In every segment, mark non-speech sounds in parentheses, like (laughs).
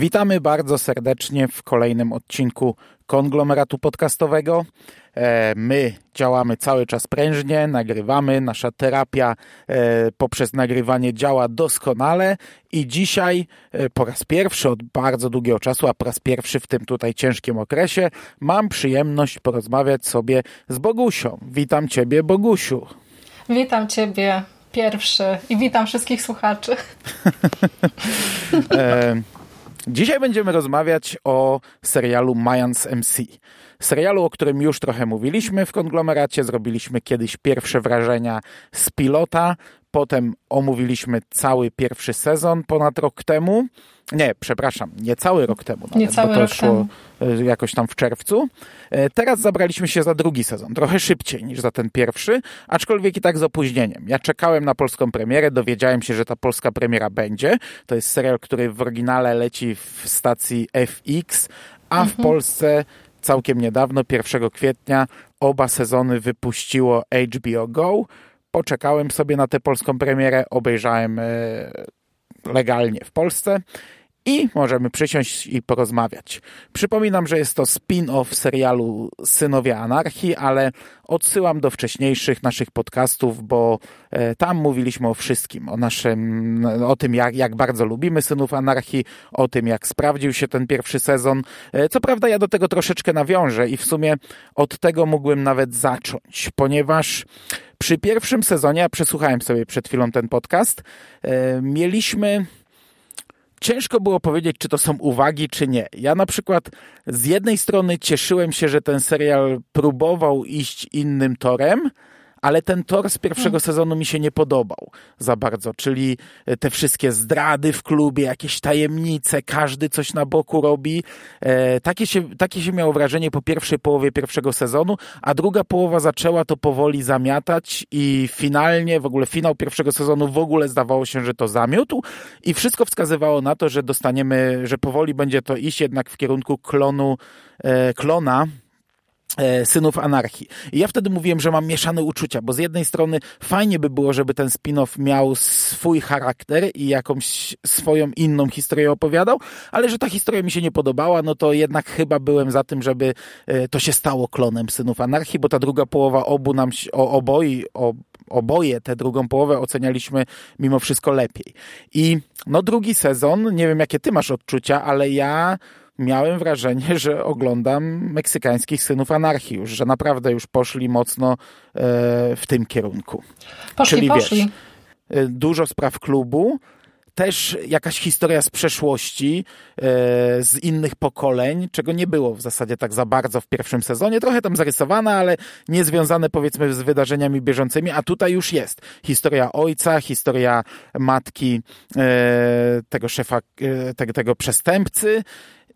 Witamy bardzo serdecznie w kolejnym odcinku konglomeratu podcastowego. E, my działamy cały czas prężnie, nagrywamy, nasza terapia e, poprzez nagrywanie działa doskonale i dzisiaj e, po raz pierwszy od bardzo długiego czasu, a po raz pierwszy w tym tutaj ciężkim okresie, mam przyjemność porozmawiać sobie z Bogusią. Witam Ciebie, Bogusiu. Witam Ciebie pierwszy i witam wszystkich słuchaczy. (laughs) Dzisiaj będziemy rozmawiać o serialu Mayans MC. Serialu, o którym już trochę mówiliśmy w konglomeracie. Zrobiliśmy kiedyś pierwsze wrażenia z pilota. Potem omówiliśmy cały pierwszy sezon ponad rok temu. Nie, przepraszam, nie cały rok temu, nawet, nie cały bo to szło temu. E, jakoś tam w czerwcu. E, teraz zabraliśmy się za drugi sezon, trochę szybciej niż za ten pierwszy, aczkolwiek i tak z opóźnieniem. Ja czekałem na polską premierę, dowiedziałem się, że ta polska premiera będzie. To jest serial, który w oryginale leci w stacji FX, a w mhm. Polsce całkiem niedawno, 1 kwietnia, oba sezony wypuściło HBO Go. Poczekałem sobie na tę polską premierę, obejrzałem e, legalnie w Polsce i możemy przysiąść i porozmawiać. Przypominam, że jest to spin-off serialu Synowie Anarchii, ale odsyłam do wcześniejszych naszych podcastów, bo e, tam mówiliśmy o wszystkim, o naszym, o tym jak, jak bardzo lubimy Synów Anarchii, o tym jak sprawdził się ten pierwszy sezon. E, co prawda ja do tego troszeczkę nawiążę i w sumie od tego mógłbym nawet zacząć, ponieważ przy pierwszym sezonie, ja przesłuchałem sobie przed chwilą ten podcast, e, mieliśmy ciężko było powiedzieć, czy to są uwagi, czy nie. Ja na przykład z jednej strony cieszyłem się, że ten serial próbował iść innym torem, ale ten tor z pierwszego hmm. sezonu mi się nie podobał za bardzo, czyli e, te wszystkie zdrady w klubie, jakieś tajemnice, każdy coś na boku robi. E, takie, się, takie się miało wrażenie po pierwszej połowie pierwszego sezonu, a druga połowa zaczęła to powoli zamiatać i finalnie, w ogóle finał pierwszego sezonu w ogóle zdawało się, że to zamiótł i wszystko wskazywało na to, że dostaniemy, że powoli będzie to iść jednak w kierunku klonu, e, klona synów Anarchii. I ja wtedy mówiłem, że mam mieszane uczucia, bo z jednej strony fajnie by było, żeby ten spin-off miał swój charakter i jakąś swoją inną historię opowiadał, ale że ta historia mi się nie podobała, no to jednak chyba byłem za tym, żeby e, to się stało klonem Synów Anarchii, bo ta druga połowa obu nam, o, oboi, o, oboje tę drugą połowę ocenialiśmy mimo wszystko lepiej. I no drugi sezon, nie wiem jakie ty masz odczucia, ale ja miałem wrażenie, (laughs) że oglądam meksykańskich synów anarchii już, że naprawdę już poszli mocno e, w tym kierunku. Poszli, Czyli poszli. wiesz, dużo spraw klubu, też jakaś historia z przeszłości, e, z innych pokoleń, czego nie było w zasadzie tak za bardzo w pierwszym sezonie. Trochę tam zarysowane, ale nie związane powiedzmy z wydarzeniami bieżącymi, a tutaj już jest. Historia ojca, historia matki e, tego szefa, tego, tego przestępcy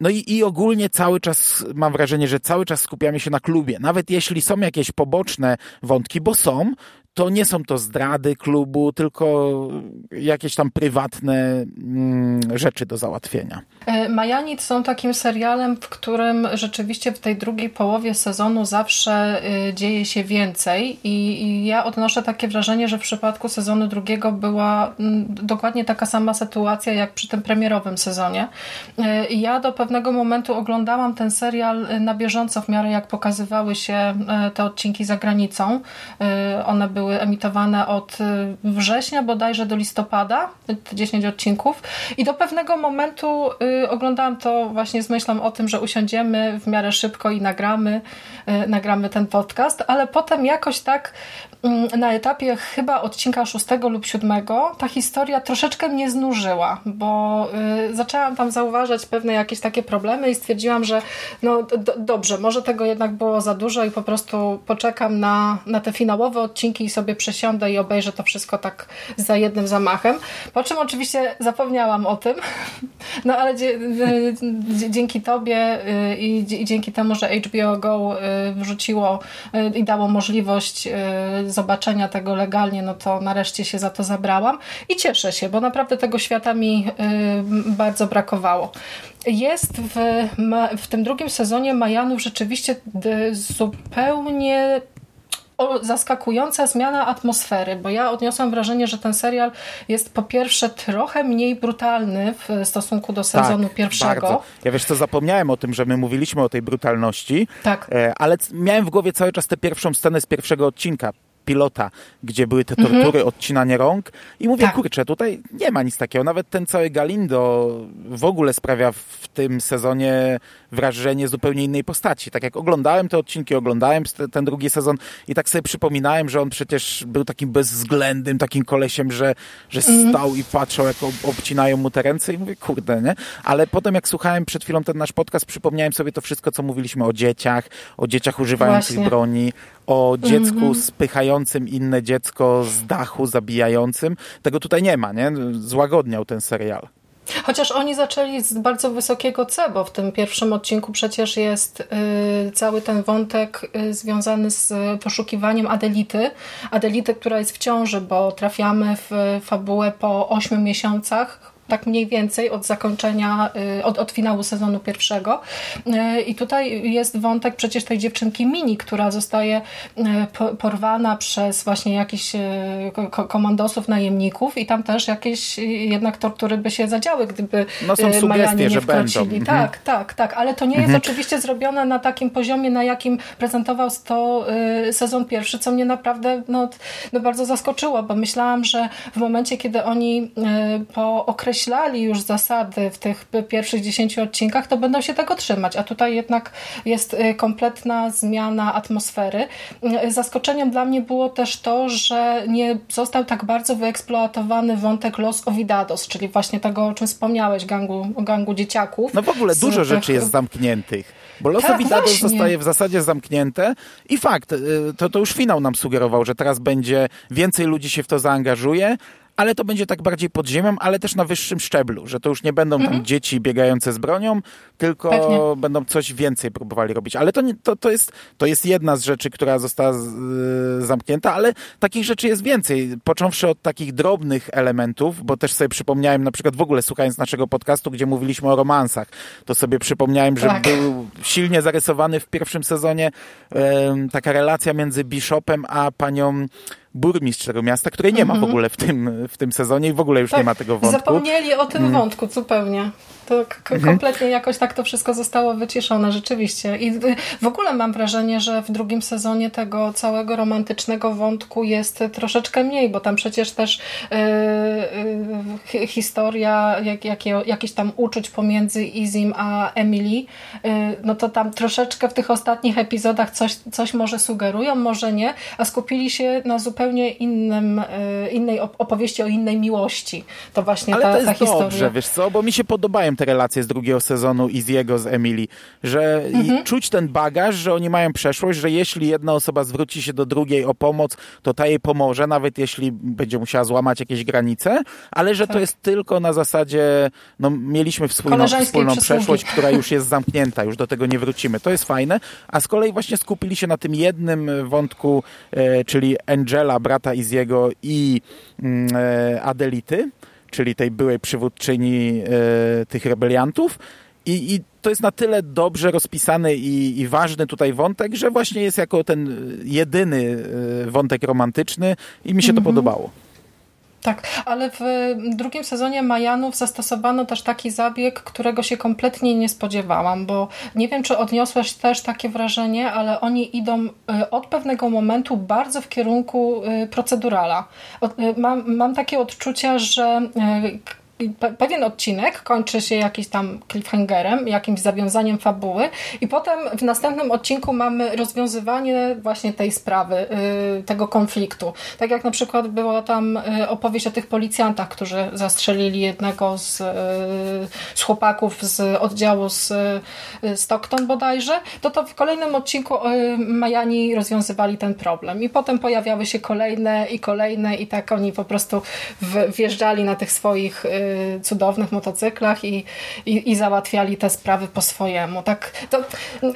no i, i ogólnie cały czas mam wrażenie, że cały czas skupiamy się na klubie. Nawet jeśli są jakieś poboczne wątki, bo są, to nie są to zdrady klubu, tylko jakieś tam prywatne mm, rzeczy do załatwienia. E, Majanit są takim serialem, w którym rzeczywiście w tej drugiej połowie sezonu zawsze y, dzieje się więcej i, ja odnoszę takie wrażenie, że w przypadku sezonu drugiego była mm, dokładnie taka sama sytuacja jak przy tym premierowym sezonie. E, ja do pewnego momentu oglądałam ten serial na bieżąco w miarę jak pokazywały się e, te odcinki za granicą. One były były emitowane od y, września bodajże do listopada, 10 odcinków. I do pewnego momentu y, oglądałam to właśnie z myślą o tym, że usiądziemy w miarę szybko i nagramy, y, nagramy ten podcast, ale potem jakoś tak na etapie chyba odcinka szóstego lub siódmego ta historia troszeczkę mnie znużyła, bo zaczęłam tam zauważać pewne jakieś takie problemy i stwierdziłam, że no dobrze, może tego jednak było za dużo i po prostu poczekam na, na te finałowe odcinki i sobie przesiądę i obejrzę to wszystko tak za jednym zamachem. Po czym oczywiście zapomniałam o tym, (laughs) no ale dzięki Tobie y, i dzięki temu, że HBO Go y, wrzuciło y, i dało możliwość zobaczenia tego legalnie, no to nareszcie się za to zabrałam i cieszę się, bo naprawdę tego świata mi bardzo brakowało. Jest w, w tym drugim sezonie Majanów rzeczywiście zupełnie o, zaskakująca zmiana atmosfery, bo ja odniosłam wrażenie, że ten serial jest po pierwsze trochę mniej brutalny w stosunku do sezonu tak, pierwszego. Bardzo. Ja wiesz co, zapomniałem o tym, że my mówiliśmy o tej brutalności, tak. E, ale miałem w głowie cały czas tę pierwszą scenę z pierwszego odcinka pilota, gdzie były te tortury, mhm. odcinanie rąk i mówię, tak. kurczę, tutaj nie ma nic takiego. Nawet ten cały Galindo w ogóle sprawia w tym sezonie wrażenie zupełnie innej postaci. Tak jak oglądałem te odcinki, oglądałem ten drugi sezon i tak sobie przypominałem, że on przecież był takim bezwzględnym, takim kolesiem, że, że mhm. stał i patrzał, jak obcinają mu te ręce i mówię, kurde, nie? Ale potem jak słuchałem przed chwilą ten nasz podcast, przypomniałem sobie to wszystko, co mówiliśmy o dzieciach, o dzieciach używających Właśnie. broni, o dziecku mm -hmm. spychającym inne dziecko z dachu, zabijającym. Tego tutaj nie ma, nie? Złagodniał ten serial. Chociaż oni zaczęli z bardzo wysokiego C, bo w tym pierwszym odcinku przecież jest y, cały ten wątek y, związany z poszukiwaniem Adelity. Adelity, która jest w ciąży, bo trafiamy w fabułę po 8 miesiącach tak mniej więcej od zakończenia, y, od, od finału sezonu pierwszego. Y, I tutaj jest wątek przecież tej dziewczynki Mini, która zostaje y, porwana przez właśnie jakichś komandosów, najemników i tam też jakieś jednak tortury by się zadziały, gdyby no są Majanie nie wkroczyli. Mhm. Tak, tak, tak, ale to nie jest mhm. oczywiście zrobione na takim poziomie, na jakim prezentował to sezon pierwszy, co mnie naprawdę no, no bardzo zaskoczyło, bo myślałam, że w momencie, kiedy oni po okresie określali już zasady w tych pierwszych 10 odcinkach, to będą się tego trzymać, a tutaj jednak jest y, kompletna zmiana atmosfery. Y, zaskoczeniem dla mnie było też to, że nie został tak bardzo wyeksploatowany wątek Los Ovidados, czyli właśnie tego, o czym wspomniałeś, gangu, gangu dzieciaków. No w ogóle dużo tych... rzeczy jest zamkniętych. Bo Los tak, Ovidados zostaje w zasadzie zamknięte i fakt, y, to, to już finał nam sugerował, że teraz będzie więcej ludzi się w to zaangażuje, ale to będzie tak bardziej pod ziemią, ale też na wyższym szczeblu, że to już nie będą tam mhm. dzieci biegające z bronią, tylko Pewnie. będą coś więcej próbowali robić. Ale to, nie, to, to, jest, to jest jedna z rzeczy, która została z, y, zamknięta, ale takich rzeczy jest więcej. Począwszy od takich drobnych elementów, bo też sobie przypomniałem, na przykład w ogóle słuchając naszego podcastu, gdzie mówiliśmy o romansach, to sobie przypomniałem, że tak. był silnie zarysowany w pierwszym sezonie y, taka relacja między Bishopem a panią burmistrz tego miasta, której nie ma w mhm. ogóle w tym, w tym sezonie i w ogóle już tak, nie ma tego wątku. Zapomnieli o tym mm. wątku zupełnie. To mhm. kompletnie jakoś tak to wszystko zostało wyciszone, rzeczywiście. I w ogóle mam wrażenie, że w drugim sezonie tego całego romantycznego wątku jest troszeczkę mniej, bo tam przecież też yy, yy, historia jak, jakichś tam uczuć pomiędzy Izim a Emily, yy, no to tam troszeczkę w tych ostatnich epizodach coś, coś może sugerują, może nie, a skupili się na zupełnie innym, y, innej opowieści o innej miłości. To właśnie Ale ta, to jest ta historia. dobrze, wiesz co, bo mi się podobają te relacje z drugiego sezonu i z jego, z Emily, że mhm. czuć ten bagaż, że oni mają przeszłość, że jeśli jedna osoba zwróci się do drugiej o pomoc, to ta jej pomoże, nawet jeśli będzie musiała złamać jakieś granice, ale że tak. to jest tylko na zasadzie, no mieliśmy wspólną, wspólną przeszłość, która już jest (laughs) zamknięta, już do tego nie wrócimy. To jest fajne, a z kolei właśnie skupili się na tym jednym wątku, e, czyli Angela, brata Iziego i mm, e, Adelity, czyli tej byłej przywódczyni e, tych rebeliantów. I, I, to jest na tyle dobrze rozpisany i, i, ważny tutaj wątek, że właśnie jest jako ten jedyny e, wątek romantyczny i mi się to mhm. podobało. Tak, ale w drugim sezonie Majanów zastosowano też taki zabieg, którego się kompletnie nie spodziewałam, bo nie wiem, czy odniosłeś też takie wrażenie, ale oni idą y, od pewnego momentu bardzo w kierunku y, procedurala. Y, mam, mam takie odczucia, że pewien odcinek kończy się jakimś tam cliffhangerem, jakimś zawiązaniem fabuły i potem w następnym odcinku mamy rozwiązywanie właśnie tej sprawy, y, tego konfliktu. Tak jak na przykład była tam y, opowieść o tych policjantach, którzy zastrzelili jednego z, y, z chłopaków z oddziału z Stockton bodajże, to to w kolejnym odcinku Majani rozwiązywali ten problem i potem pojawiały się kolejne i kolejne i tak oni po prostu wjeżdżali na tych swoich cudownych motocyklach i, i, i załatwiali te sprawy po swojemu. Tak, to,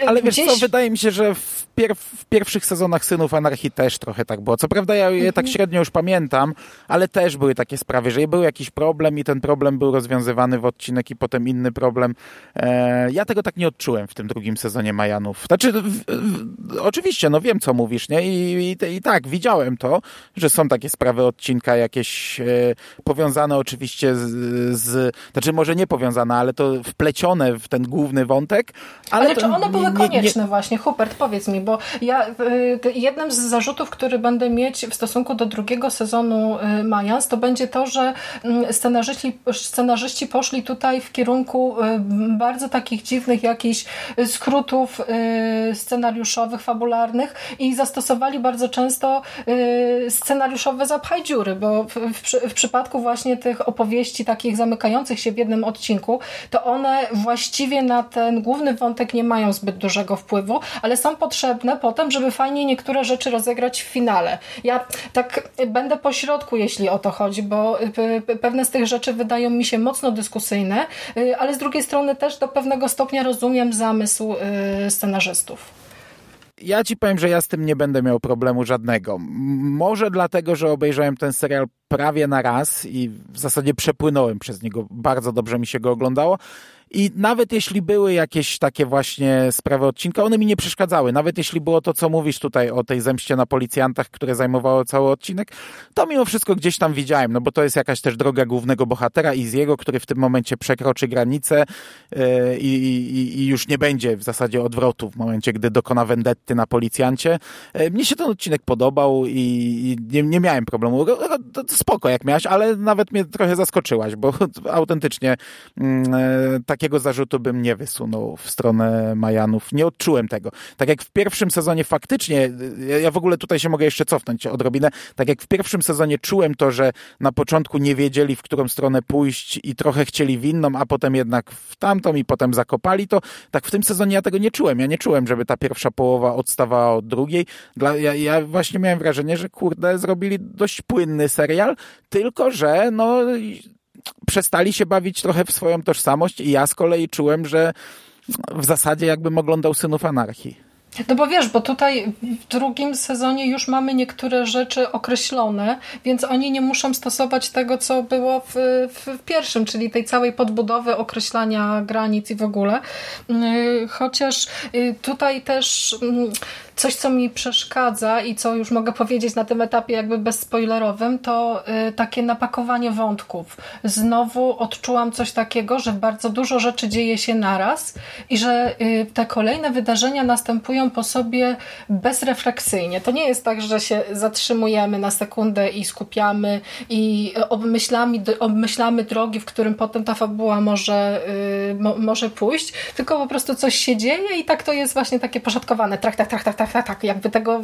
Ale wiesz gdzieś... co, wydaje mi się, że w pierw, w pierwszych sezonach Synów Anarchii też trochę tak było. Co prawda ja je tak mhm. średnio już pamiętam, ale też były takie sprawy, że był jakiś problem i ten problem był rozwiązywany w odcinek i potem inny problem. E, ja tego tak nie odczułem w tym drugim sezonie Majanów. Znaczy, w, w, oczywiście, no wiem, co mówisz, nie? I, i, I, tak, widziałem to, że są takie sprawy odcinka jakieś e, powiązane oczywiście z, z, znaczy może nie powiązane, ale to wplecione w ten główny wątek. Ale, ale czy one były konieczne nie... właśnie? Hubert, powiedz mi, bo ja y, jednym z zarzutów, który będę mieć w stosunku do drugiego sezonu y, Mayans, to będzie to, że y, scenarzyści, scenarzyści poszli tutaj w kierunku y, bardzo takich dziwnych jakichś skrótów scenariuszowych, fabularnych i zastosowali bardzo często scenariuszowe zapchaj dziury, bo w, w, w przypadku właśnie tych opowieści takich zamykających się w jednym odcinku, to one właściwie na ten główny wątek nie mają zbyt dużego wpływu, ale są potrzebne potem, żeby fajnie niektóre rzeczy rozegrać w finale. Ja tak będę po środku, jeśli o to chodzi, bo pewne z tych rzeczy wydają mi się mocno dyskusyjne, y, ale z drugiej strony też do pewnego stopnia rozumiem zamysł y, scenarzystów ja ci powiem, że ja z tym nie będę miał problemu żadnego. Może dlatego, że obejrzałem ten serial prawie na raz i w zasadzie przepłynąłem przez niego. Bardzo dobrze mi się go oglądało. I nawet jeśli były jakieś takie właśnie sprawy odcinka, one mi nie przeszkadzały. Nawet jeśli było to, co mówisz tutaj o tej zemście na policjantach, które zajmowało cały odcinek, to mimo wszystko gdzieś tam widziałem, no bo to jest jakaś też droga głównego bohatera i z jego, który w tym momencie przekroczy granicę yy, i, i, już nie będzie w zasadzie odwrotu w momencie, gdy dokona wendetty na policjancie. Yy, mnie się ten odcinek podobał i, nie, nie, miałem problemu. Spoko jak miałaś, ale nawet mnie trochę zaskoczyłaś, bo (laughs) autentycznie yy, tak takiego zarzutu bym nie wysunął w stronę Majanów. Nie odczułem tego. Tak jak w pierwszym sezonie faktycznie, ja w ogóle tutaj się mogę jeszcze cofnąć odrobinę, tak jak w pierwszym sezonie czułem to, że na początku nie wiedzieli, w którą stronę pójść i trochę chcieli w inną, a potem jednak w tamtą i potem zakopali to, tak w tym sezonie ja tego nie czułem. Ja nie czułem, żeby ta pierwsza połowa odstawała od drugiej. Dla, ja, ja właśnie miałem wrażenie, że kurde, zrobili dość płynny serial, tylko że no przestali się bawić trochę w swoją tożsamość i ja z kolei czułem, że w zasadzie jakbym oglądał Synów Anarchii. No bo wiesz, bo tutaj w drugim sezonie już mamy niektóre rzeczy określone, więc oni nie muszą stosować tego, co było w, w pierwszym, czyli tej całej podbudowy określania granic i w ogóle. Y, chociaż y, tutaj też mm, coś, co mi przeszkadza i co już mogę powiedzieć na tym etapie jakby bezspoilerowym, to y, takie napakowanie wątków. Znowu odczułam coś takiego, że bardzo dużo rzeczy dzieje się naraz i że y, te kolejne wydarzenia następują po sobie bezrefleksyjnie. To nie jest tak, że się zatrzymujemy na sekundę i skupiamy i obmyślamy, obmyślamy drogi, w którym potem ta fabuła może, y, mo, może pójść, tylko po prostu coś się dzieje i tak to jest właśnie takie poszatkowane. Trak, tak, tak, tak, tak, jakby tego,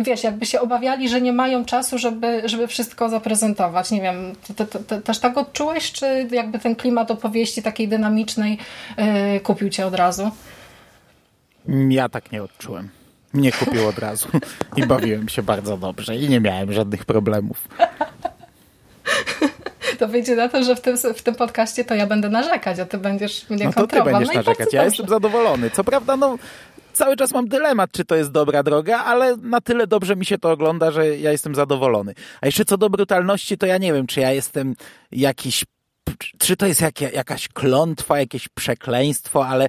wiesz, jakby się obawiali, że nie mają czasu, żeby, żeby wszystko zaprezentować. Nie wiem, ty, ty, ty, też tak odczułeś, czy jakby ten klimat opowieści takiej dynamicznej yy, kupił cię od razu? Ja tak nie odczułem. Mnie kupił od razu (laughs) i bawiłem się bardzo dobrze i nie miałem żadnych problemów. (laughs) To wyjdzie na to, że w tym, w tym podcaście to ja będę narzekać, a ty będziesz mnie no to ty będziesz no narzekać. Ja jestem zadowolony. Co prawda, no cały czas mam dylemat, czy to jest dobra droga, ale na tyle dobrze mi się to ogląda, że ja jestem zadowolony. A jeszcze co do brutalności, to ja nie wiem, czy ja jestem jakiś czy to jest jak, jakaś klątwa, jakieś przekleństwo, ale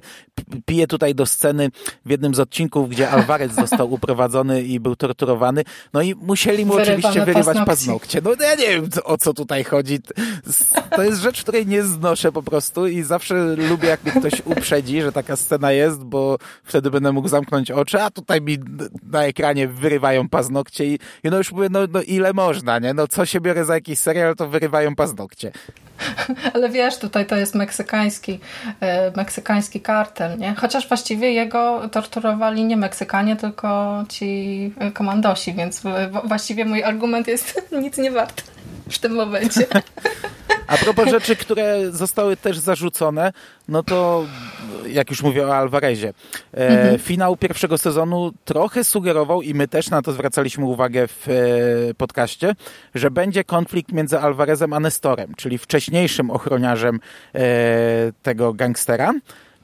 piję tutaj do sceny w jednym z odcinków, gdzie Alvarez (laughs) został uprowadzony i był torturowany, no i musieli mu oczywiście wyrywać paznokcie. No ja nie wiem, o co tutaj chodzi. To jest rzecz, której nie znoszę po prostu i zawsze lubię, jak mnie ktoś uprzedzi, że taka scena jest, bo wtedy będę mógł zamknąć oczy, a tutaj mi na ekranie wyrywają paznokcie i, i no już mówię, no, no ile można, nie? No co się biorę za jakiś serial, to wyrywają paznokcie. (laughs) Ale wiesz, tutaj to jest meksykański, e, meksykański kartel, nie? Chociaż właściwie jego torturowali nie Meksykanie, tylko ci komandosi, więc właściwie mój argument jest (laughs) nic nie wart w tym momencie. (laughs) A propos rzeczy, które zostały też zarzucone, no to jak już mówię o Alvarezie, e, mhm. finał pierwszego sezonu trochę sugerował i my też na to zwracaliśmy uwagę w e, podcaście, że będzie konflikt między Alvarezem a Nestorem, czyli wcześniejszym ochroniarzem e, tego gangstera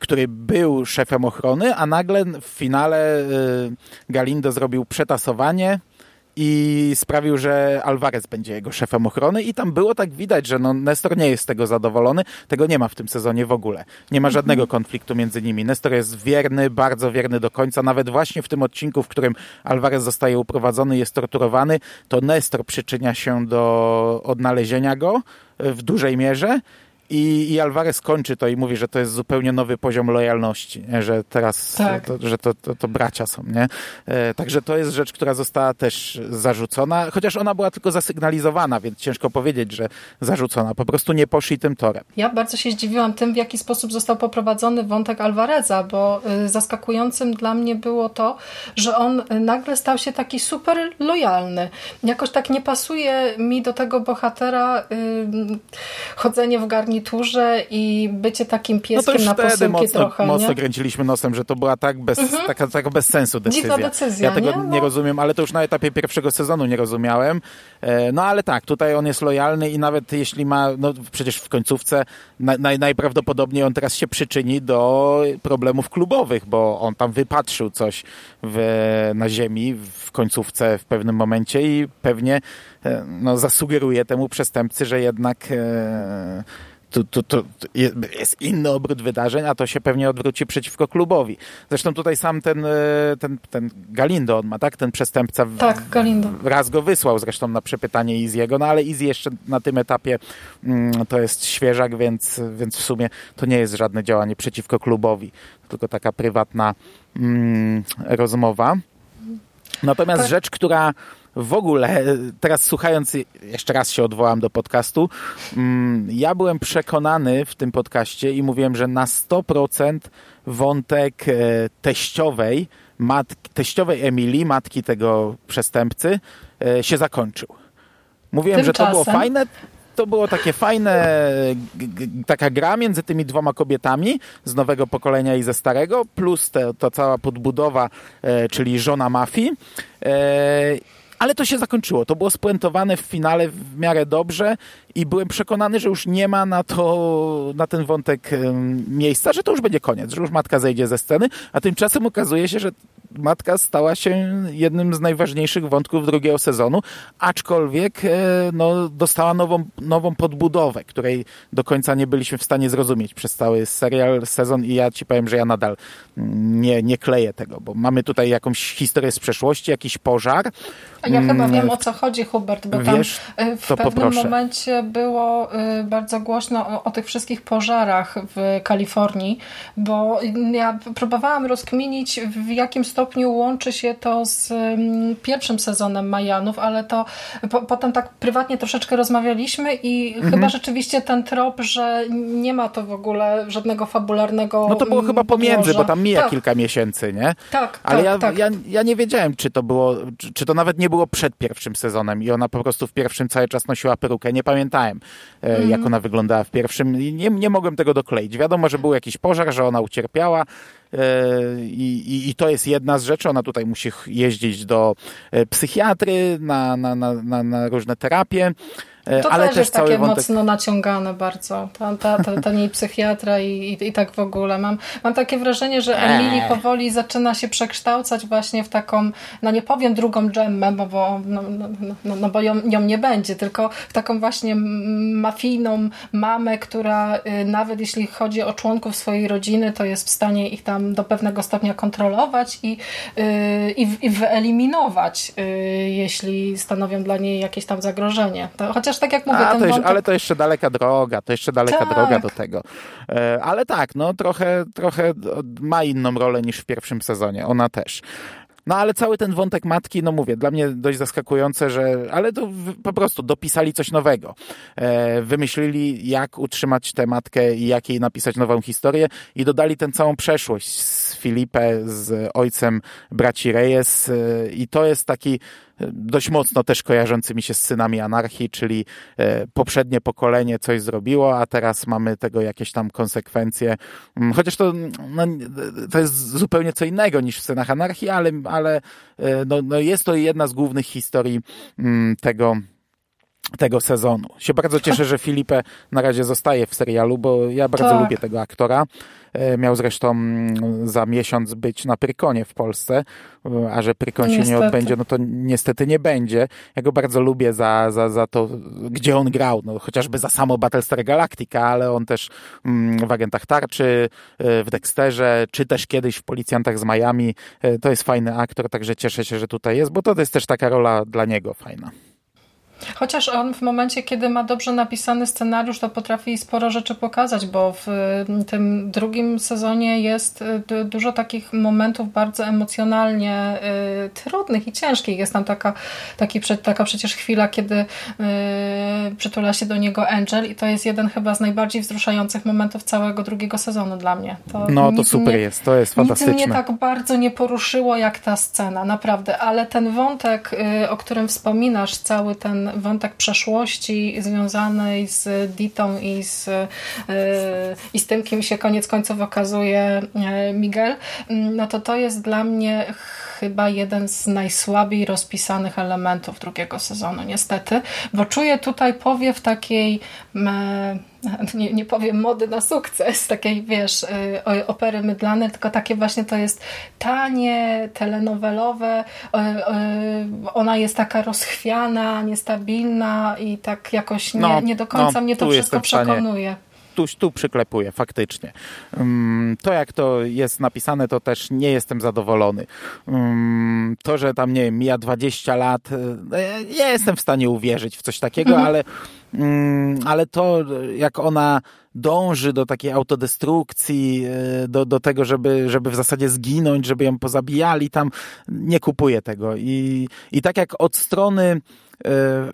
który był szefem ochrony, a nagle w finale Galindo zrobił przetasowanie i sprawił, że Alvarez będzie jego szefem ochrony i tam było tak widać, że no Nestor nie jest z tego zadowolony. Tego nie ma w tym sezonie w ogóle. Nie ma mhm. żadnego konfliktu między nimi. Nestor jest wierny, bardzo wierny do końca. Nawet właśnie w tym odcinku, w którym Alvarez zostaje uprowadzony, jest torturowany, to Nestor przyczynia się do odnalezienia go w dużej mierze i, I Alvarez kończy to i mówi, że to jest zupełnie nowy poziom lojalności, nie? że teraz tak. to, że to, to, to, bracia są. Nie? E, także to jest rzecz, która została też zarzucona, chociaż ona była tylko zasygnalizowana, więc ciężko powiedzieć, że zarzucona. Po prostu nie poszli tym torem. Ja bardzo się zdziwiłam tym, w jaki sposób został poprowadzony wątek Alvareza, bo y, zaskakującym dla mnie było to, że on nagle stał się taki super lojalny. Jakoś tak nie pasuje mi do tego bohatera y, chodzenie w garni garniturze i bycie takim pieskiem no na posyłki mocno, trochę. Mocno nie? kręciliśmy nosem, że to była tak bez, mhm. taka, taka bez sensu decyzja. Dziwna decyzja ja tego nie? nie no. rozumiem, ale to już na etapie pierwszego sezonu nie rozumiałem. E, no ale tak, tutaj on jest lojalny i nawet jeśli ma, no przecież w końcówce naj, najprawdopodobniej on teraz się przyczyni do problemów klubowych, bo on tam wypatrzył coś w, na ziemi w końcówce w pewnym momencie i pewnie e, no, zasugeruje temu przestępcy, że jednak e, to, to, to jest inny obrót wydarzeń, a to się pewnie odwróci przeciwko klubowi. Zresztą tutaj sam ten, e, ten, ten Galindo, on ma tak, ten przestępca tak, Galindo. raz go wysłał zresztą na przepytanie Iziego, no ale Izzy jeszcze na tym etapie mm, to jest świeżak, więc, więc w sumie to nie jest żadne działanie przeciwko klubowi, tylko taka prywatna mm, rozmowa. Natomiast tak. rzecz, która w ogóle, teraz słuchając, jeszcze raz się odwołam do podcastu, mm, ja byłem przekonany w tym podcaście i mówiłem, że na 100% wątek e, teściowej, matki, teściowej Emilii, matki tego przestępcy, e, się zakończył. Mówiłem, Tymczasem... że to było fajne, to było takie fajne, taka gra między tymi dwoma kobietami z nowego pokolenia i ze starego, plus te, ta cała podbudowa, e, czyli żona mafii. Ale to się zakończyło. To było spuentowane w finale w miarę dobrze i byłem przekonany, że już nie ma na to, na ten wątek miejsca, że to już będzie koniec, że już matka zejdzie ze sceny, a tymczasem okazuje się, że matka stała się jednym z najważniejszych wątków drugiego sezonu, aczkolwiek e, no, dostała nową, nową podbudowę, której do końca nie byliśmy w stanie zrozumieć przez cały serial, sezon i ja ci powiem, że ja nadal nie, nie kleję tego, bo mamy tutaj jakąś historię z przeszłości, jakiś pożar. Ja chyba mm, wiem o co chodzi, Hubert, bo Wiesz, tam e, w pewnym poproszę. momencie było e, bardzo głośno o, o tych wszystkich pożarach w Kalifornii, bo ja próbowałam rozkminić w jakim stopniu łączy się to z mm, pierwszym sezonem Majanów, ale to po, potem tak prywatnie troszeczkę rozmawialiśmy i mhm. chyba rzeczywiście ten trop, że nie ma to w ogóle żadnego fabularnego No to było chyba pomiędzy, bo tam mija tak. kilka miesięcy, nie? Tak, Ale tak, ja, tak. Ja, ja nie wiedziałem, czy to było, czy, czy, to nawet nie było przed pierwszym sezonem i ona po prostu w pierwszym cały czas nosiła perukę. Nie pamiętałem, mhm. jak ona wyglądała w pierwszym. Nie, nie mogłem tego dokleić. Wiadomo, że był jakiś pożar, że ona ucierpiała, E, I, i, to jest jedna z rzeczy. Ona tutaj musi jeździć do e, psychiatry na, na, na, na różne terapie. E, to ale też, jest takie wątek... mocno naciągane bardzo. Ta, ta, ta, ta jej psychiatra i, i, i, tak w ogóle. Mam, mam takie wrażenie, że Emily powoli zaczyna się przekształcać właśnie w taką, no nie powiem drugą dżemmę, bo, bo, no, no, no, no, bo ją, ją nie będzie, tylko w taką właśnie mafijną mamę, która y, nawet jeśli chodzi o członków swojej rodziny, to jest w stanie ich tam do pewnego stopnia kontrolować i, y, i, i wyeliminować, y, jeśli stanowią dla niej jakieś tam zagrożenie. To, chociaż tak jak mówię, A, to wątek... Ale to jeszcze daleka droga, to jeszcze daleka tak. droga do tego. E, ale tak, no trochę, trochę ma inną rolę niż w pierwszym sezonie, ona też. No ale cały ten wątek matki, no mówię, dla mnie dość zaskakujące, że ale to po prostu dopisali coś nowego. E, wymyślili, jak utrzymać tę matkę i jak jej napisać nową historię i dodali tę całą przeszłość z Filipe, z ojcem braci Reyes e, i to jest taki dość mocno też kojarzący mi się z synami anarchii, czyli e, poprzednie pokolenie coś zrobiło, a teraz mamy tego jakieś tam konsekwencje. Mm, chociaż to, no, to jest zupełnie co innego niż w synach anarchii, ale, ale no, no jest to jedna z głównych historii mm, tego tego sezonu. Się bardzo cieszę, że Filipe na razie zostaje w serialu, bo ja bardzo tak. lubię tego aktora. E, miał zresztą mm, za miesiąc być na Prykonie w Polsce, e, a że Prykon niestety. się nie odbędzie, no to niestety nie będzie. Ja go bardzo lubię za, za, za to, gdzie on grał, no, chociażby za samo Battlestar Galactica, ale on też mm, w Agentach Tarczy, e, w Dexterze, czy też kiedyś w Policjantach z Miami. To jest fajny aktor, także cieszę się, że tutaj jest, bo to jest też taka rola dla niego fajna. Chociaż on w momencie, kiedy ma dobrze napisany scenariusz, to potrafi sporo rzeczy pokazać, bo w tym drugim sezonie jest y, dużo takich momentów bardzo emocjonalnie y, trudnych i ciężkich. Jest tam taka, taki, taka przecież chwila, kiedy y, przytula się do niego Angel i to jest jeden chyba z najbardziej wzruszających momentów całego drugiego sezonu dla mnie. To no to super nie, jest, to jest fantastyczne. Nic mnie tak bardzo nie poruszyło jak ta scena, naprawdę, ale ten wątek, o którym wspominasz, cały ten wątek przeszłości związanej z Ditą i z, e, i z tym, kim się koniec końców okazuje e, Miguel, mm, no to to jest dla mnie chyba jeden z najsłabiej rozpisanych elementów drugiego sezonu, niestety, bo czuję tutaj powiew takiej (laughs) nie, nie powiem mody na sukces, takiej wiesz, y, opery mydlane, tylko takie właśnie to jest tanie, telenowelowe, y, y, ona jest taka rozchwiana, niestabilna i tak jakoś nie, no, nie do końca no, mnie to wszystko przekonuje tu, tu przyklepuję, faktycznie. Mm, to, jak to jest napisane, to też nie jestem zadowolony. Mm, to, że tam, nie wiem, mija 20 lat, ja jestem w stanie uwierzyć w coś takiego, mhm. ale ale to, jak ona dąży do takiej autodestrukcji, e, do, do tego, żeby, żeby w zasadzie zginąć, żeby ją pozabijali, tam nie kupuje tego. I, i tak jak od strony e,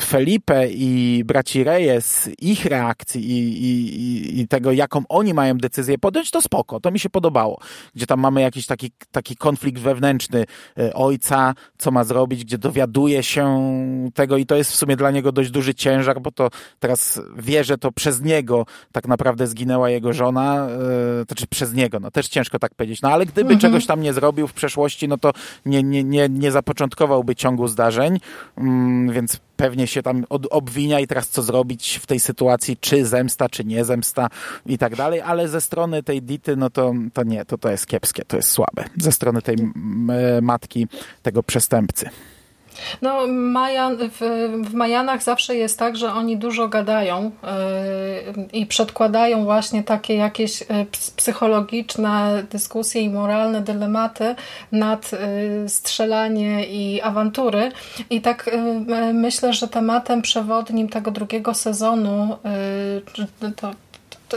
Felipe i braci Reyes, ich reakcji i, i, i tego, jaką oni mają decyzję podjąć, to spoko, to mi się podobało. Gdzie tam mamy jakiś taki, taki konflikt wewnętrzny e, ojca, co ma zrobić, gdzie dowiaduje się tego i to jest w sumie dla niego dość duży ciężar, bo to teraz wie, że to przez niego tak naprawdę zginęła jego żona, e, to czy przez niego, no też ciężko tak powiedzieć, no ale gdyby mhm. czegoś tam nie zrobił w przeszłości, no to nie, nie, nie, nie zapoczątkowałby ciągu zdarzeń, mm, więc pewnie się tam od, obwinia i teraz co zrobić w tej sytuacji, czy zemsta, czy nie zemsta i tak dalej, ale ze strony tej Dity, no to, to nie, to, to jest kiepskie, to jest słabe. Ze strony tej matki tego przestępcy. No, w, w Majanach zawsze jest tak, że oni dużo gadają yy, i przedkładają właśnie takie jakieś yy, psychologiczne dyskusje i moralne dylematy nad yy, strzelanie i awantury. I tak myślę, że tematem przewodnim tego drugiego sezonu to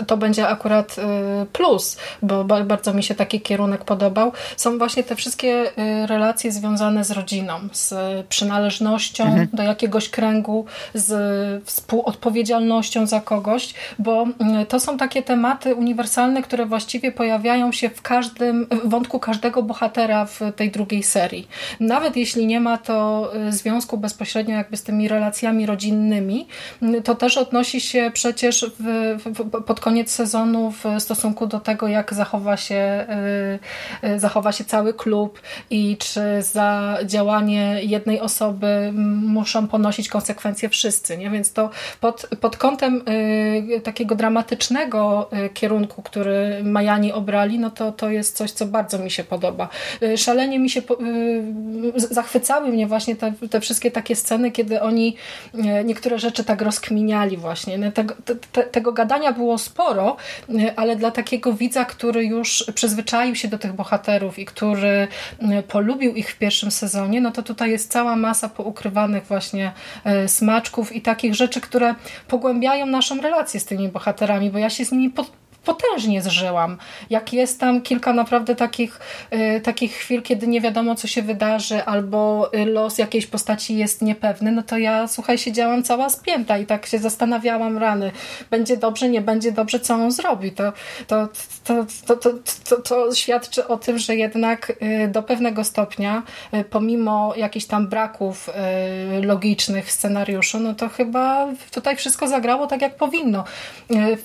to będzie akurat y, plus, bo bardzo mi się taki kierunek podobał, są właśnie te wszystkie y, relacje związane z rodziną, z przynależnością mhm. do jakiegoś kręgu, z współodpowiedzialnością za kogoś, bo y, to są takie tematy uniwersalne, które właściwie pojawiają się w każdym w wątku każdego bohatera w tej drugiej serii. Nawet jeśli nie ma to związku bezpośrednio jakby z tymi relacjami rodzinnymi, to też odnosi się przecież w, w, pod koniec sezonu w stosunku do tego, jak zachowa się, y, y, zachowa się cały klub i czy za działanie jednej osoby muszą ponosić konsekwencje wszyscy. Nie? Więc to pod, pod kątem y, takiego dramatycznego kierunku, który Majani obrali, no to, to jest coś, co bardzo mi się podoba. Szalenie mi się zachwycały mnie właśnie te, te wszystkie takie sceny, kiedy oni niektóre rzeczy tak rozkminiali właśnie. Tego, te, tego gadania było ale dla takiego widza, który już przyzwyczaił się do tych bohaterów i który mm, polubił ich w pierwszym sezonie, no to tutaj jest cała masa poukrywanych właśnie e, smaczków i takich rzeczy, które pogłębiają naszą relację z tymi bohaterami, bo ja się z nimi potężnie zżyłam. Jak jest tam kilka naprawdę takich, y, takich chwil, kiedy nie wiadomo, co się wydarzy, albo y, los jakiejś postaci jest niepewny, no to ja, słuchaj, siedziałam cała spięta i tak się zastanawiałam rany. Będzie dobrze, nie będzie dobrze, co on zrobi. To, to, to, to, to, to, to świadczy o tym, że jednak y, do pewnego stopnia, pomimo jakichś tam braków logicznych w scenariuszu, no to chyba tutaj wszystko zagrało tak, jak powinno.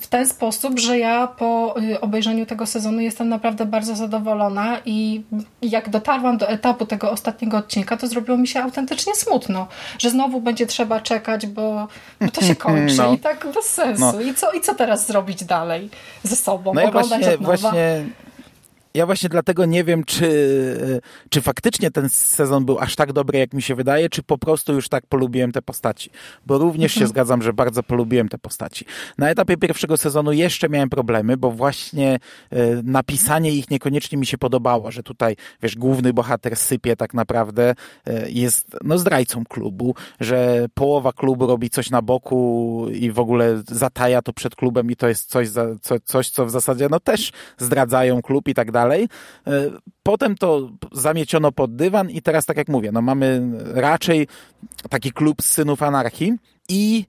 W ten sposób, że ja ja po y, obejrzeniu tego sezonu jestem naprawdę bardzo zadowolona i jak dotarłam do etapu tego ostatniego odcinka, to zrobiło mi się autentycznie smutno, że znowu będzie trzeba czekać, bo, bo to się (laughs) kończy no. i tak bez sensu. No. I, co, I co teraz zrobić dalej ze sobą? No ja właśnie, właśnie ja właśnie dlatego nie wiem, czy, czy faktycznie ten sezon był aż tak dobry, jak mi się wydaje, czy po prostu już tak polubiłem te postaci. Bo również mhm. się zgadzam, że bardzo polubiłem te postaci. Na etapie pierwszego sezonu jeszcze miałem problemy, bo właśnie e, napisanie ich niekoniecznie mi się podobało, że tutaj, wiesz, główny bohater sypie tak naprawdę, e, jest no zdrajcą klubu, że połowa klubu robi coś na boku i w ogóle zataja to przed klubem i to jest coś, za, co, coś co w zasadzie no też zdradzają klub i tak dalej dalej. E, potem to zamieciono pod dywan i teraz, tak jak mówię, no mamy raczej taki klub synów anarchii i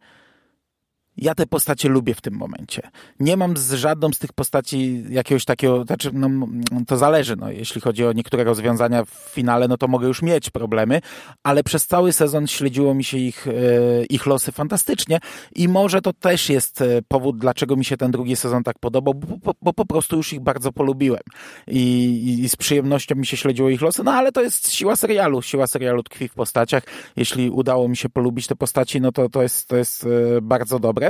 ja te postacie lubię w tym momencie. Nie mam z żadną z tych postaci jakiegoś takiego, znaczy, no, to zależy, no, jeśli chodzi o niektóre rozwiązania w finale, no to mogę już mieć problemy, ale przez cały sezon śledziło mi się ich, e, ich losy fantastycznie i może to też jest e, powód, dlaczego mi się ten drugi sezon tak podobał, bo, bo, po prostu już ich bardzo polubiłem I, i z przyjemnością mi się śledziło ich losy, no ale to jest siła serialu, siła serialu tkwi w postaciach. Jeśli udało mi się polubić te postaci, no to to jest, to jest e, bardzo dobre.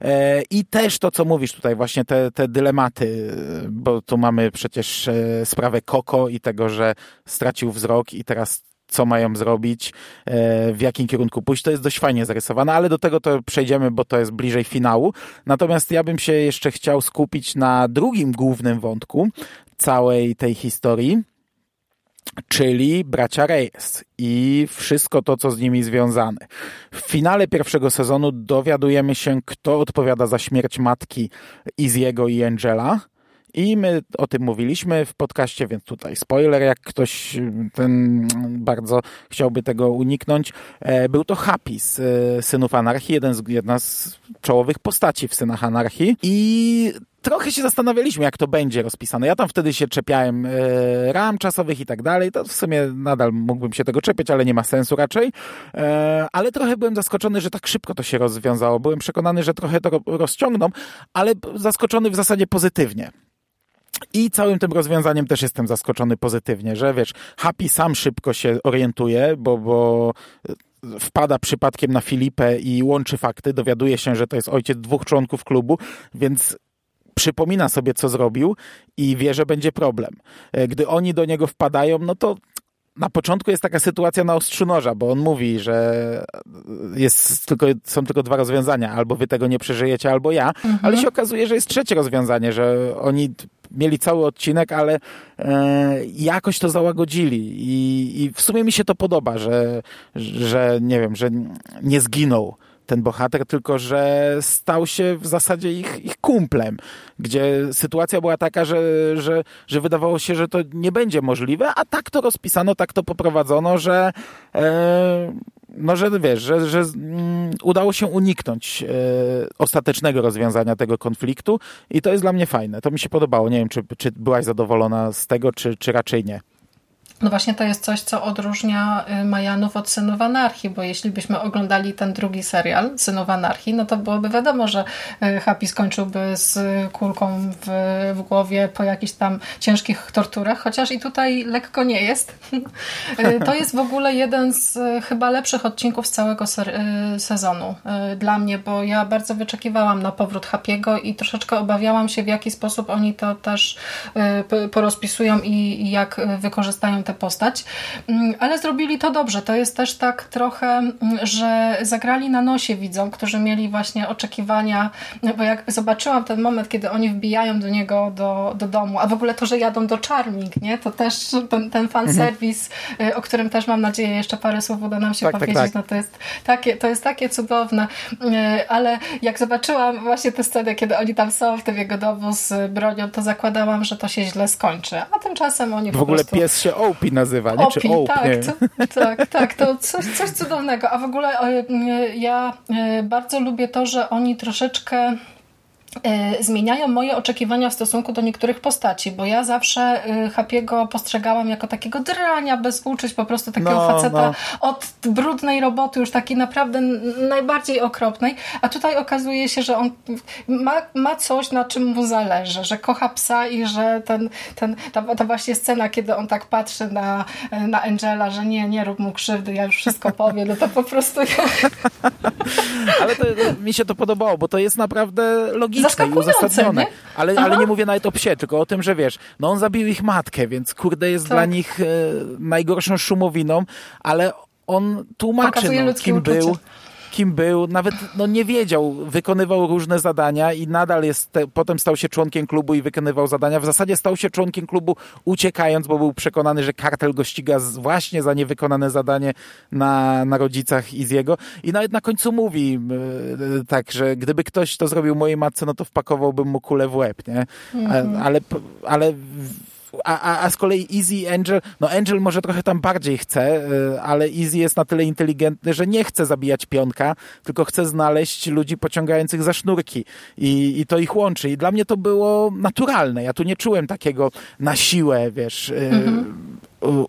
E, I też to, co mówisz tutaj, właśnie te, te dylematy, bo tu mamy przecież e, sprawę Koko i tego, że stracił wzrok i teraz co mają zrobić, e, w jakim kierunku pójść. To jest dość fajnie zarysowane, ale do tego to przejdziemy, bo to jest bliżej finału. Natomiast ja bym się jeszcze chciał skupić na drugim głównym wątku całej tej historii, czyli bracia Reyes i wszystko to, co z nimi związane. W finale pierwszego sezonu dowiadujemy się, kto odpowiada za śmierć matki Iziego i Angela. I my o tym mówiliśmy w podcaście, więc tutaj spoiler, jak ktoś ten bardzo chciałby tego uniknąć. E, był to Happy z e, Synów Anarchii, jeden z, jedna z czołowych postaci w Synach Anarchii. I trochę się zastanawialiśmy, jak to będzie rozpisane. Ja tam wtedy się czepiałem e, ram czasowych i tak dalej. To w sumie nadal mógłbym się tego czepiać, ale nie ma sensu raczej. E, ale trochę byłem zaskoczony, że tak szybko to się rozwiązało. Byłem przekonany, że trochę to rozciągną, ale zaskoczony w zasadzie pozytywnie. I całym tym rozwiązaniem też jestem zaskoczony pozytywnie, że wiesz, Happy sam szybko się orientuje, bo, bo wpada przypadkiem na Filipę i łączy fakty, dowiaduje się, że to jest ojciec dwóch członków klubu, więc przypomina sobie, co zrobił i wie, że będzie problem. E, gdy oni do niego wpadają, no to na początku jest taka sytuacja na ostrzu noża, bo on mówi, że jest tylko, są tylko dwa rozwiązania, albo wy tego nie przeżyjecie, albo ja, mhm. ale się okazuje, że jest trzecie rozwiązanie, że oni mieli cały odcinek, ale e, jakoś to załagodzili I, i w sumie mi się to podoba, że, że nie wiem, że nie zginął ten bohater, tylko że stał się w zasadzie ich, ich kumplem, gdzie sytuacja była taka, że, że, że wydawało się, że to nie będzie możliwe, a tak to rozpisano, tak to poprowadzono, że e, no, że wiesz, że, że mm, udało się uniknąć e, ostatecznego rozwiązania tego konfliktu i to jest dla mnie fajne. To mi się podobało. Nie wiem, czy, czy byłaś zadowolona z tego, czy, czy raczej nie. No właśnie to jest coś, co odróżnia y, Majanów od Synów Anarchii, bo jeśli byśmy oglądali ten drugi serial, Synów Anarchii, no to byłoby wiadomo, że y, Happy skończyłby z kulką w, w głowie po jakichś tam ciężkich torturach, chociaż i tutaj lekko nie jest. (laughs) Y, to jest w ogóle jeden z chyba lepszych odcinków z całego sezonu dla mnie, bo ja bardzo wyczekiwałam na powrót Happy'ego i troszeczkę obawiałam się, w jaki sposób oni to też porozpisują i jak wykorzystają tę postać, mm, ale zrobili to dobrze. To jest też tak trochę, mm, że zagrali na nosie widzom, którzy mieli właśnie oczekiwania, bo jak zobaczyłam ten moment, kiedy oni wbijają do niego do, do domu, a w ogóle to, że jadą do Charming, nie? to też ten, ten fanserwis, mhm. o którym też mam nadzieję jeszcze parę słów uda nam się tak, tak powiedzieć, tak, tak. no to jest takie, to jest takie cudowne, y, ale jak zobaczyłam właśnie tę scenę, kiedy oni tam są w tym jego domu z bronią, to zakładałam, że to się źle skończy, a tymczasem oni w ogóle prostu... pies się Opi nazywa, nie? Opi, Czy tak, to, tak, tak, to coś, coś cudownego. A w ogóle e, ja e, bardzo lubię to, że oni troszeczkę E, zmieniają moje oczekiwania w stosunku do niektórych postaci, bo ja zawsze e, Happy'ego postrzegałam jako takiego drania bez uczuć, po prostu takiego no, faceta no. od brudnej roboty, już takiej naprawdę najbardziej okropnej, a tutaj okazuje się, że on ma, ma coś, na czym mu zależy, że kocha psa i że ten, ten, ta, ta właśnie scena, kiedy on tak patrzy na, na Angela, że nie, nie rób mu krzywdy, ja już wszystko powiem, no to po prostu... (laughs) Ale to, mi się to podobało, bo to jest naprawdę logiczne logiczne i uzasadnione. Nie? Ale, ale nie mówię nawet o psie, tylko o tym, że wiesz, no on zabił ich matkę, więc kurde jest tak. dla nich e, najgorszą szumowiną, ale on tłumaczy, no, kim uczucie. był kim był, nawet no, nie wiedział, wykonywał różne zadania i nadal jest, te, potem stał się członkiem klubu i wykonywał zadania. W zasadzie stał się członkiem klubu uciekając, bo był przekonany, że kartel go ściga właśnie za niewykonane zadanie na, na rodzicach Iziego. I nawet na końcu mówi yy, tak, że gdyby ktoś to zrobił mojej matce, no to wpakowałbym mu kulę w łeb, nie? Mhm. Ale, ale a, a, z kolei Easy Angel, no Angel może trochę tam bardziej chce, y, ale Easy jest na tyle inteligentny, że nie chce zabijać pionka, tylko chce znaleźć ludzi pociągających za sznurki i, i to ich łączy. I dla mnie to było naturalne. Ja tu nie czułem takiego na siłę, wiesz, y, mhm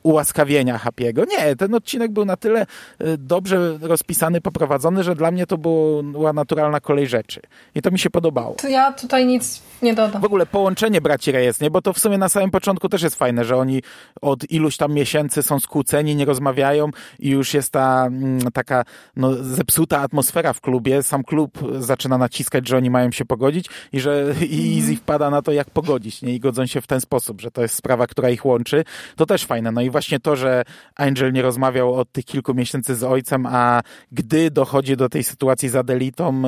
ułaskawienia Hapiego. Nie, ten odcinek był na tyle y, dobrze rozpisany, poprowadzony, że dla mnie to była naturalna kolej rzeczy. I to mi się podobało. To ja tutaj nic nie dodam. W ogóle połączenie braci Reyes, nie? Bo to w sumie na samym początku też jest fajne, że oni od iluś tam miesięcy są skłóceni, nie rozmawiają i już jest ta mm, taka no, zepsuta atmosfera w klubie. Sam klub zaczyna naciskać, że oni mają się pogodzić i że i Easy wpada na to, jak pogodzić, nie? I godzą się w ten sposób, że to jest sprawa, która ich łączy. To też fajne. No i właśnie to, że Angel nie rozmawiał od tych kilku miesięcy z ojcem, a gdy dochodzi do tej sytuacji z Adelitą, e,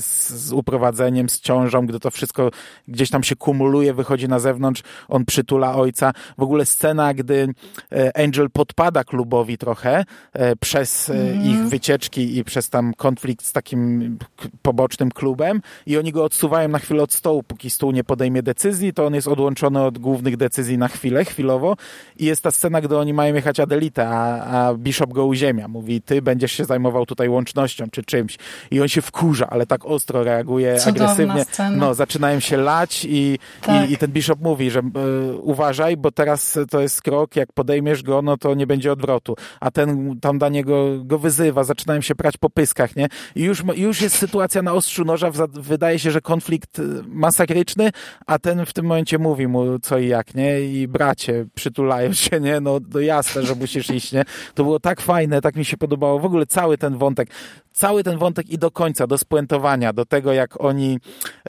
z, z uprowadzeniem, z ciążą, gdy to wszystko gdzieś tam się kumuluje, wychodzi na zewnątrz, on przytula ojca. W ogóle scena, gdy e, Angel podpada klubowi trochę e, przez mm. ich wycieczki i przez tam konflikt z takim pobocznym klubem i oni go odsuwają na chwilę od stołu, póki stół nie podejmie decyzji, to on jest odłączony od głównych decyzji na chwilę, chwilowo i jest ta scena, gdy oni mają jechać Adelitę, a, a Bishop go uziemia. Mówi, ty będziesz się zajmował tutaj łącznością czy czymś. I on się wkurza, ale tak ostro reaguje, Cudowna agresywnie. Scena. No, zaczynają się lać i, tak. i, i, ten Bishop mówi, że y, uważaj, bo teraz to jest krok, jak podejmiesz go, no to nie będzie odwrotu. A ten tam dla niego go wyzywa, zaczynają się prać po pyskach, nie? I już, już jest sytuacja na ostrzu noża, wydaje się, że konflikt y, masakryczny, a ten w tym momencie mówi mu co i jak, nie? I bracie przytulają się, nie? No, no jasne, że musisz iść, nie? To było tak fajne, tak mi się podobało. W ogóle cały ten wątek, cały ten wątek i do końca, do spuentowania, do tego, jak oni,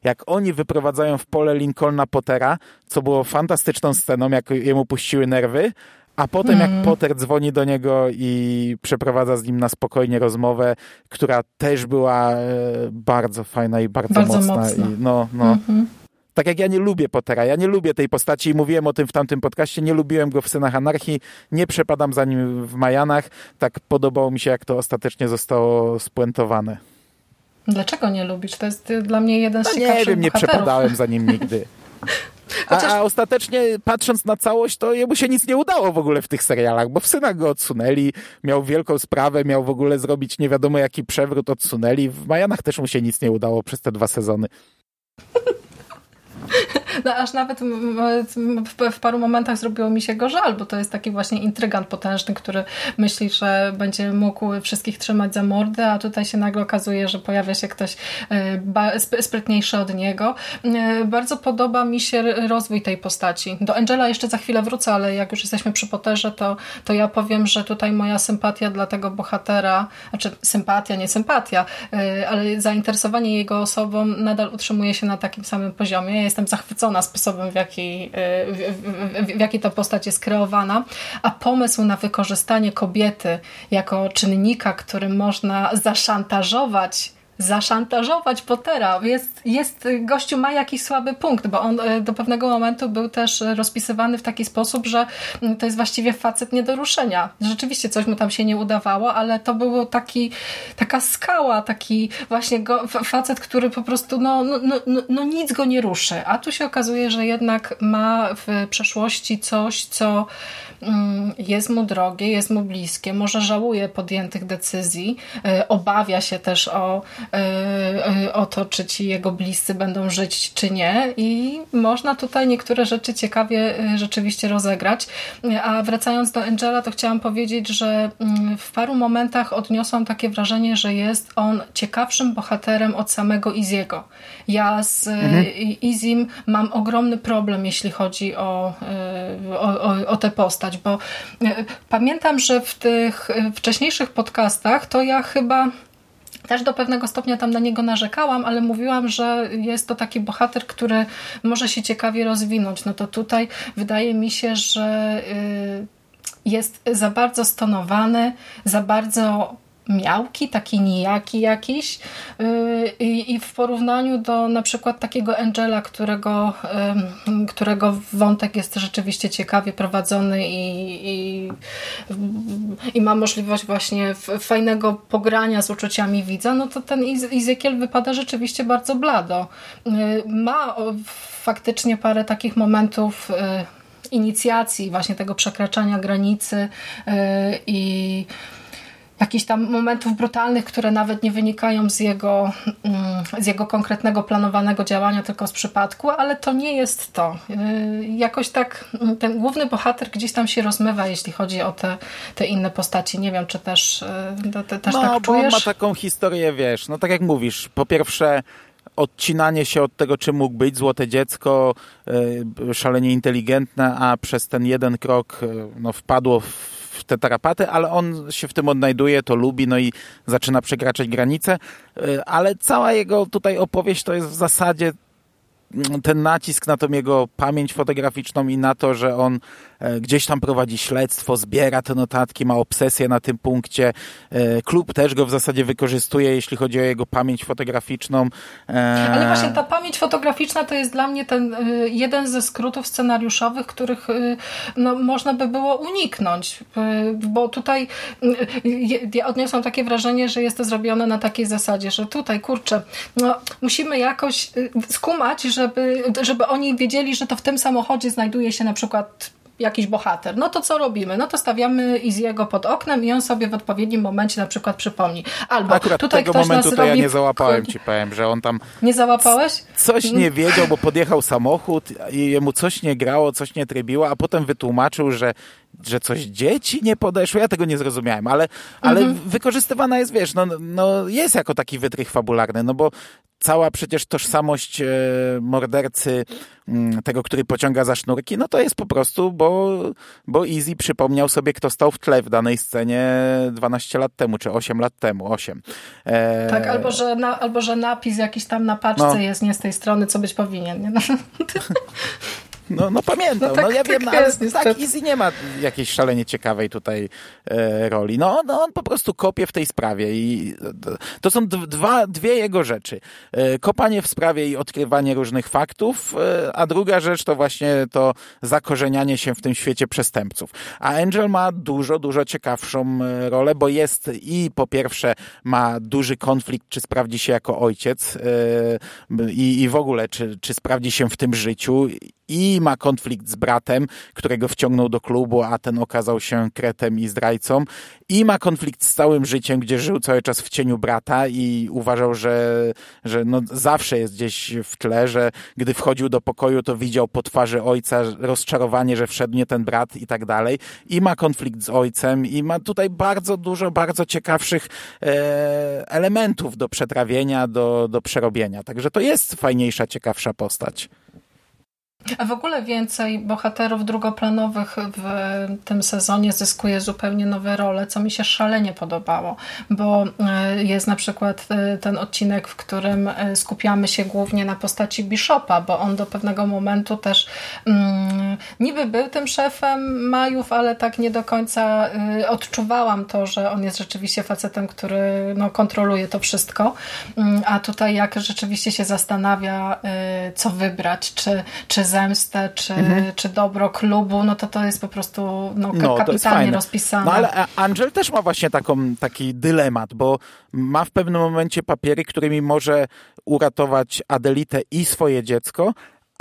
jak oni wyprowadzają w pole Lincolna Pottera, co było fantastyczną sceną, jak jemu puściły nerwy, a potem jak mm. Potter dzwoni do niego i przeprowadza z nim na spokojnie rozmowę, która też była e, bardzo fajna i bardzo, bardzo mocna. mocna. I no, no. Mm -hmm. Tak jak ja nie lubię Pottera, ja nie lubię tej postaci i mówiłem o tym w tamtym podcaście, nie lubiłem go w Synach Anarchii, nie przepadam za nim w Majanach, tak podobało mi się, jak to ostatecznie zostało spuentowane. Dlaczego nie lubisz? To jest dla mnie jeden z no, ciekawszych Nie wiem, nie przepadałem za nim nigdy. (laughs) Chociaż... A, a, ostatecznie, patrząc na całość, to jemu się nic nie udało w ogóle w tych serialach, bo w synach go odsunęli, miał wielką sprawę, miał w ogóle zrobić nie wiadomo jaki przewrót, odsunęli. W Majanach też mu się nic nie udało przez te dwa sezony. (laughs) No, aż nawet w, paru momentach zrobiło mi się go żal, bo to jest taki właśnie intrygant potężny, który myśli, że będzie mógł wszystkich trzymać za mordę, a tutaj się nagle okazuje, że pojawia się ktoś e, sprytniejszy od niego. E, bardzo podoba mi się rozwój tej postaci. Do Angela jeszcze za chwilę wrócę, ale jak już jesteśmy przy Potterze, to, to ja powiem, że tutaj moja sympatia dla tego bohatera, znaczy sympatia, nie sympatia, e, ale zainteresowanie jego osobą nadal utrzymuje się na takim samym poziomie. Ja jestem zachwycona zachwycona sposobem, w jaki, e, w, w, w jaki ta postać jest kreowana, a pomysł na wykorzystanie kobiety jako czynnika, którym można zaszantażować zaszantażować Pottera. Jest, jest, gościu ma jakiś słaby punkt, bo on e, do pewnego momentu był też rozpisywany w taki sposób, że mm, to jest właściwie facet nie do ruszenia. Rzeczywiście coś mu tam się nie udawało, ale to był taki, taka skała, taki właśnie go, facet, który po prostu no, no, no, no, no nic go nie ruszy. A tu się okazuje, że jednak ma w przeszłości coś, co jest mu drogie, jest mu bliskie, może żałuje podjętych decyzji, e, obawia się też o o to, czy ci jego bliscy będą żyć, czy nie. I można tutaj niektóre rzeczy ciekawie rzeczywiście rozegrać. A wracając do Angela, to chciałam powiedzieć, że mm, w paru momentach odniosłam takie wrażenie, że jest on ciekawszym bohaterem od samego Iziego. Ja z mhm. Izim mam ogromny problem, jeśli chodzi o, o, o, o tę postać, bo pamiętam, że w tych wcześniejszych podcastach to ja chyba też do pewnego stopnia tam na niego narzekałam, ale mówiłam, że jest to taki bohater, który może się ciekawie rozwinąć. No to tutaj wydaje mi się, że y, jest za bardzo stonowany, za bardzo miałki, taki nijaki jakiś yy, i w porównaniu do na przykład takiego Angela, którego, którego wątek jest rzeczywiście ciekawie prowadzony i, i, i ma możliwość właśnie fajnego pogrania z uczuciami widza, no to ten Ezekiel wypada rzeczywiście bardzo blado. Yy, ma faktycznie parę takich momentów inicjacji, właśnie tego przekraczania granicy i jakichś tam momentów brutalnych, które nawet nie wynikają z jego, mm, z jego konkretnego planowanego działania, tylko z przypadku, ale to nie jest to. Y, jakoś tak mm, ten główny bohater gdzieś tam się rozmywa, jeśli chodzi o te, te inne postaci. Nie wiem, czy też, y, te, też no, tak czujesz? No, bo on ma taką historię, wiesz, no tak jak mówisz, po pierwsze odcinanie się od tego, czym mógł być, złote dziecko, y, szalenie inteligentne, a przez ten jeden krok no, wpadło w w te tarapaty, ale on się w tym odnajduje, to lubi, no i zaczyna przekraczać granice, y, ale cała jego tutaj opowieść to jest w zasadzie ten nacisk na tą jego pamięć fotograficzną i na to, że on e, gdzieś tam prowadzi śledztwo, zbiera te notatki, ma obsesję na tym punkcie. E, klub też go w zasadzie wykorzystuje, jeśli chodzi o jego pamięć fotograficzną. E, Ale właśnie ta pamięć fotograficzna to jest dla mnie ten jeden ze skrótów scenariuszowych, których no, można by było uniknąć, bo tutaj ja odniosłam takie wrażenie, że jest to zrobione na takiej zasadzie, że tutaj, kurczę, no, musimy jakoś skumać, że żeby, żeby oni wiedzieli, że to w tym samochodzie znajduje się na przykład jakiś bohater. No to co robimy? No to stawiamy Iziego pod oknem i on sobie w odpowiednim momencie na przykład przypomni. Albo Akurat tutaj tego momentu to robi... ja nie załapałem, ci powiem, że on tam... Nie załapałeś? Coś nie wiedział, bo podjechał samochód i jemu coś nie grało, coś nie trybiło, a potem wytłumaczył, że że coś dzieci nie podeszło, ja tego nie zrozumiałem, ale, ale mhm. wykorzystywana jest, wiesz, no, no jest jako taki wytrych fabularny, no bo cała przecież tożsamość e, mordercy, mm, tego, który pociąga za sznurki, no to jest po prostu, bo, bo Easy przypomniał sobie, kto stał w tle w danej scenie 12 lat temu, czy 8 lat temu, 8. E... Tak, albo że, na, albo że napis jakiś tam na paczce no. jest nie z tej strony, co być powinien. Nie? No. (laughs) No, no pamiętam, no, tak, no ja tak wiem, no, jest, ale tak, Easy nie ma jakiejś szalenie ciekawej tutaj e, roli. No, no on po prostu kopie w tej sprawie i to są dwa, dwie jego rzeczy. E, kopanie w sprawie i odkrywanie różnych faktów, e, a druga rzecz to właśnie to zakorzenianie się w tym świecie przestępców. A Angel ma dużo, dużo ciekawszą e, rolę, bo jest i po pierwsze ma duży konflikt, czy sprawdzi się jako ojciec e, i, i w ogóle, czy, czy sprawdzi się w tym życiu i ma konflikt z bratem, którego wciągnął do klubu, a ten okazał się kretem i zdrajcą. I ma konflikt z całym życiem, gdzie żył cały czas w cieniu brata i uważał, że, że no zawsze jest gdzieś w tle, że gdy wchodził do pokoju, to widział po twarzy ojca rozczarowanie, że wszedł nie ten brat i tak dalej. I ma konflikt z ojcem i ma tutaj bardzo dużo, bardzo ciekawszych e, elementów do przetrawienia, do, do przerobienia. Także to jest fajniejsza, ciekawsza postać. A w ogóle więcej bohaterów drugoplanowych w tym sezonie zyskuje zupełnie nowe role, co mi się szalenie podobało, bo e, jest na przykład e, ten odcinek, w którym e, skupiamy się głównie na postaci Bishopa, bo on do pewnego momentu też mm, niby był tym szefem Majów, ale tak nie do końca odczuwałam to, że on jest rzeczywiście facetem, który no, kontroluje to wszystko, mm, a tutaj jak rzeczywiście się zastanawia, co wybrać, czy, czy zemstę, czy, mhm. czy dobro klubu, no to to jest po prostu no, no kapitalnie rozpisane. No ale Angel też ma właśnie taką, taki dylemat, bo ma w pewnym momencie papiery, którymi może uratować Adelitę i swoje dziecko,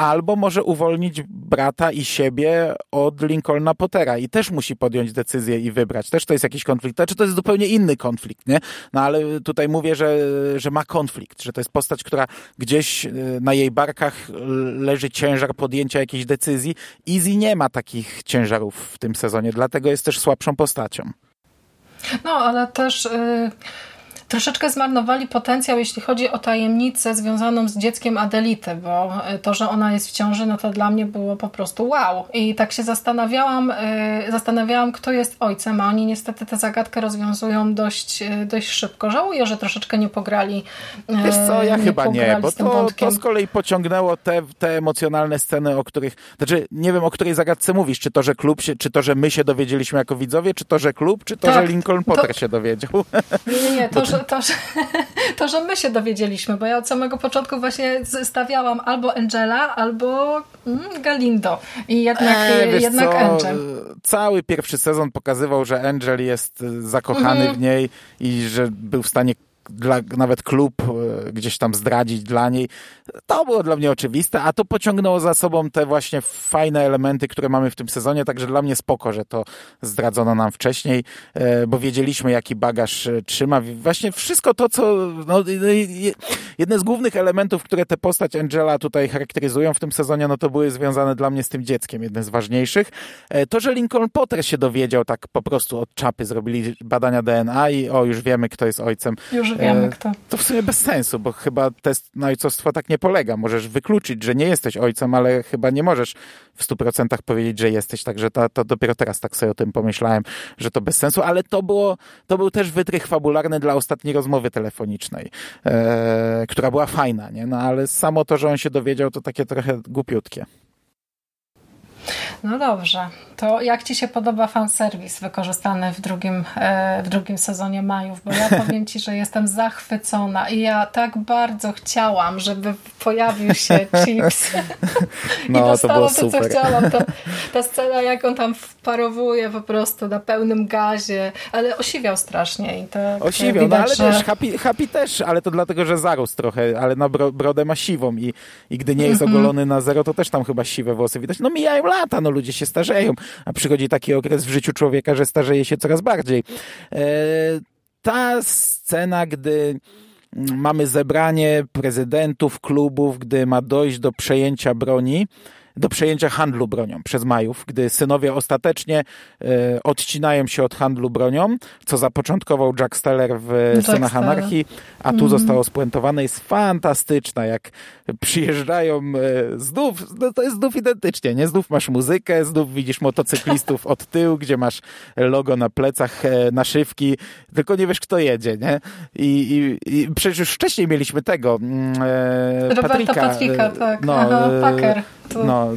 albo może uwolnić brata i siebie od Lincolna Pottera i też musi podjąć decyzję i wybrać. Też to jest jakiś konflikt. Czy znaczy, to jest zupełnie inny konflikt, nie? No ale tutaj mówię, że, że ma konflikt, że to jest postać, która gdzieś e, na jej barkach leży ciężar podjęcia jakiejś decyzji. Easy nie ma takich ciężarów w tym sezonie, dlatego jest też słabszą postacią. No, ale też... Yy troszeczkę zmarnowali potencjał, jeśli chodzi o tajemnicę związaną z dzieckiem Adelity, bo e, to, że ona jest w ciąży, no to dla mnie było po prostu wow. I tak się zastanawiałam, e, zastanawiałam, kto jest ojcem, a oni niestety tę zagadkę rozwiązują dość, e, dość szybko. Żałuję, że troszeczkę nie pograli. Wiesz co, ja nie chyba nie, bo to, to z kolei pociągnęło te, te emocjonalne sceny, o których, znaczy nie wiem, o której zagadce mówisz, czy to, że klub się, czy to, że my się dowiedzieliśmy jako widzowie, czy to, że klub, czy to, tak, że Lincoln Potter to... się dowiedział. Nie, nie, nie, to, (laughs) że, to, że, (laughs) to, że my się dowiedzieliśmy, bo ja od samego początku właśnie stawiałam albo Angela, albo mm, Galindo. I jednak, e, jednak co? Angel. Cały pierwszy sezon pokazywał, że Angel jest zakochany mhm. w niej i że był w stanie dla, nawet klub gdzieś tam zdradzić dla niej. To było dla mnie oczywiste, a to pociągnęło za sobą te właśnie fajne elementy, które mamy w tym sezonie, także dla mnie spoko, że to zdradzono nam wcześniej, e, bo wiedzieliśmy, jaki bagaż e, trzyma. Właśnie wszystko to, co... No, jedne z głównych elementów, które tę postać Angela tutaj charakteryzują w tym sezonie, no to były związane dla mnie z tym dzieckiem, jedne z ważniejszych. To, że Lincoln Potter się dowiedział tak po prostu od czapy, zrobili badania DNA i o, już wiemy, kto jest ojcem. Już wiemy kto. To w sumie bez sensu, bo chyba test na ojcostwo tak nie polega. Możesz wykluczyć, że nie jesteś ojcem, ale chyba nie możesz w stu procentach powiedzieć, że jesteś. Także to, to dopiero teraz tak sobie o tym pomyślałem, że to bez sensu, ale to było, to był też wytrych fabularny dla ostatniej rozmowy telefonicznej, e, która była fajna, nie? No ale samo to, że on się dowiedział, to takie trochę głupiutkie. No dobrze. To jak Ci się podoba fanserwis wykorzystany w drugim, e, w drugim sezonie Majów? Bo ja (laughs) powiem Ci, że jestem zachwycona i ja tak bardzo chciałam, żeby pojawił się (laughs) Chips. No, I dostałam to, to, co chciałam. Ta, (laughs) ta scena, jak on tam wparowuje po prostu na pełnym gazie, ale osiwiał strasznie. I to, osiwiał, widać, no ale że... też Happy, happy też, ale to dlatego, że zarósł trochę, ale na bro, brodę ma siwą i, i gdy nie jest -hmm. ogolony na zero, to też tam chyba siwe włosy widać. No mijają lata, no ludzie się starzeją, a przychodzi taki okres w życiu człowieka, że starzeje się coraz bardziej. E, ta scena, gdy mamy zebranie prezydentów klubów, gdy ma dojść do przejęcia broni, do przejęcia handlu bronią przez Majów, gdy synowie ostatecznie e, odcinają się od handlu bronią, co zapoczątkował Jack Steller w Jack Synach Anarchii, a tu mm. zostało spuentowane, jest fantastyczna, jak przyjeżdżają e, znów, no to jest znów identycznie, nie? Znów masz muzykę, znów widzisz motocyklistów (laughs) od tyłu, gdzie masz logo na plecach, e, naszywki, tylko nie wiesz, kto jedzie, nie? I, i, i przecież już wcześniej mieliśmy tego, mm, e, Patryka. Patryka, tak. No, Aha, Packer. No,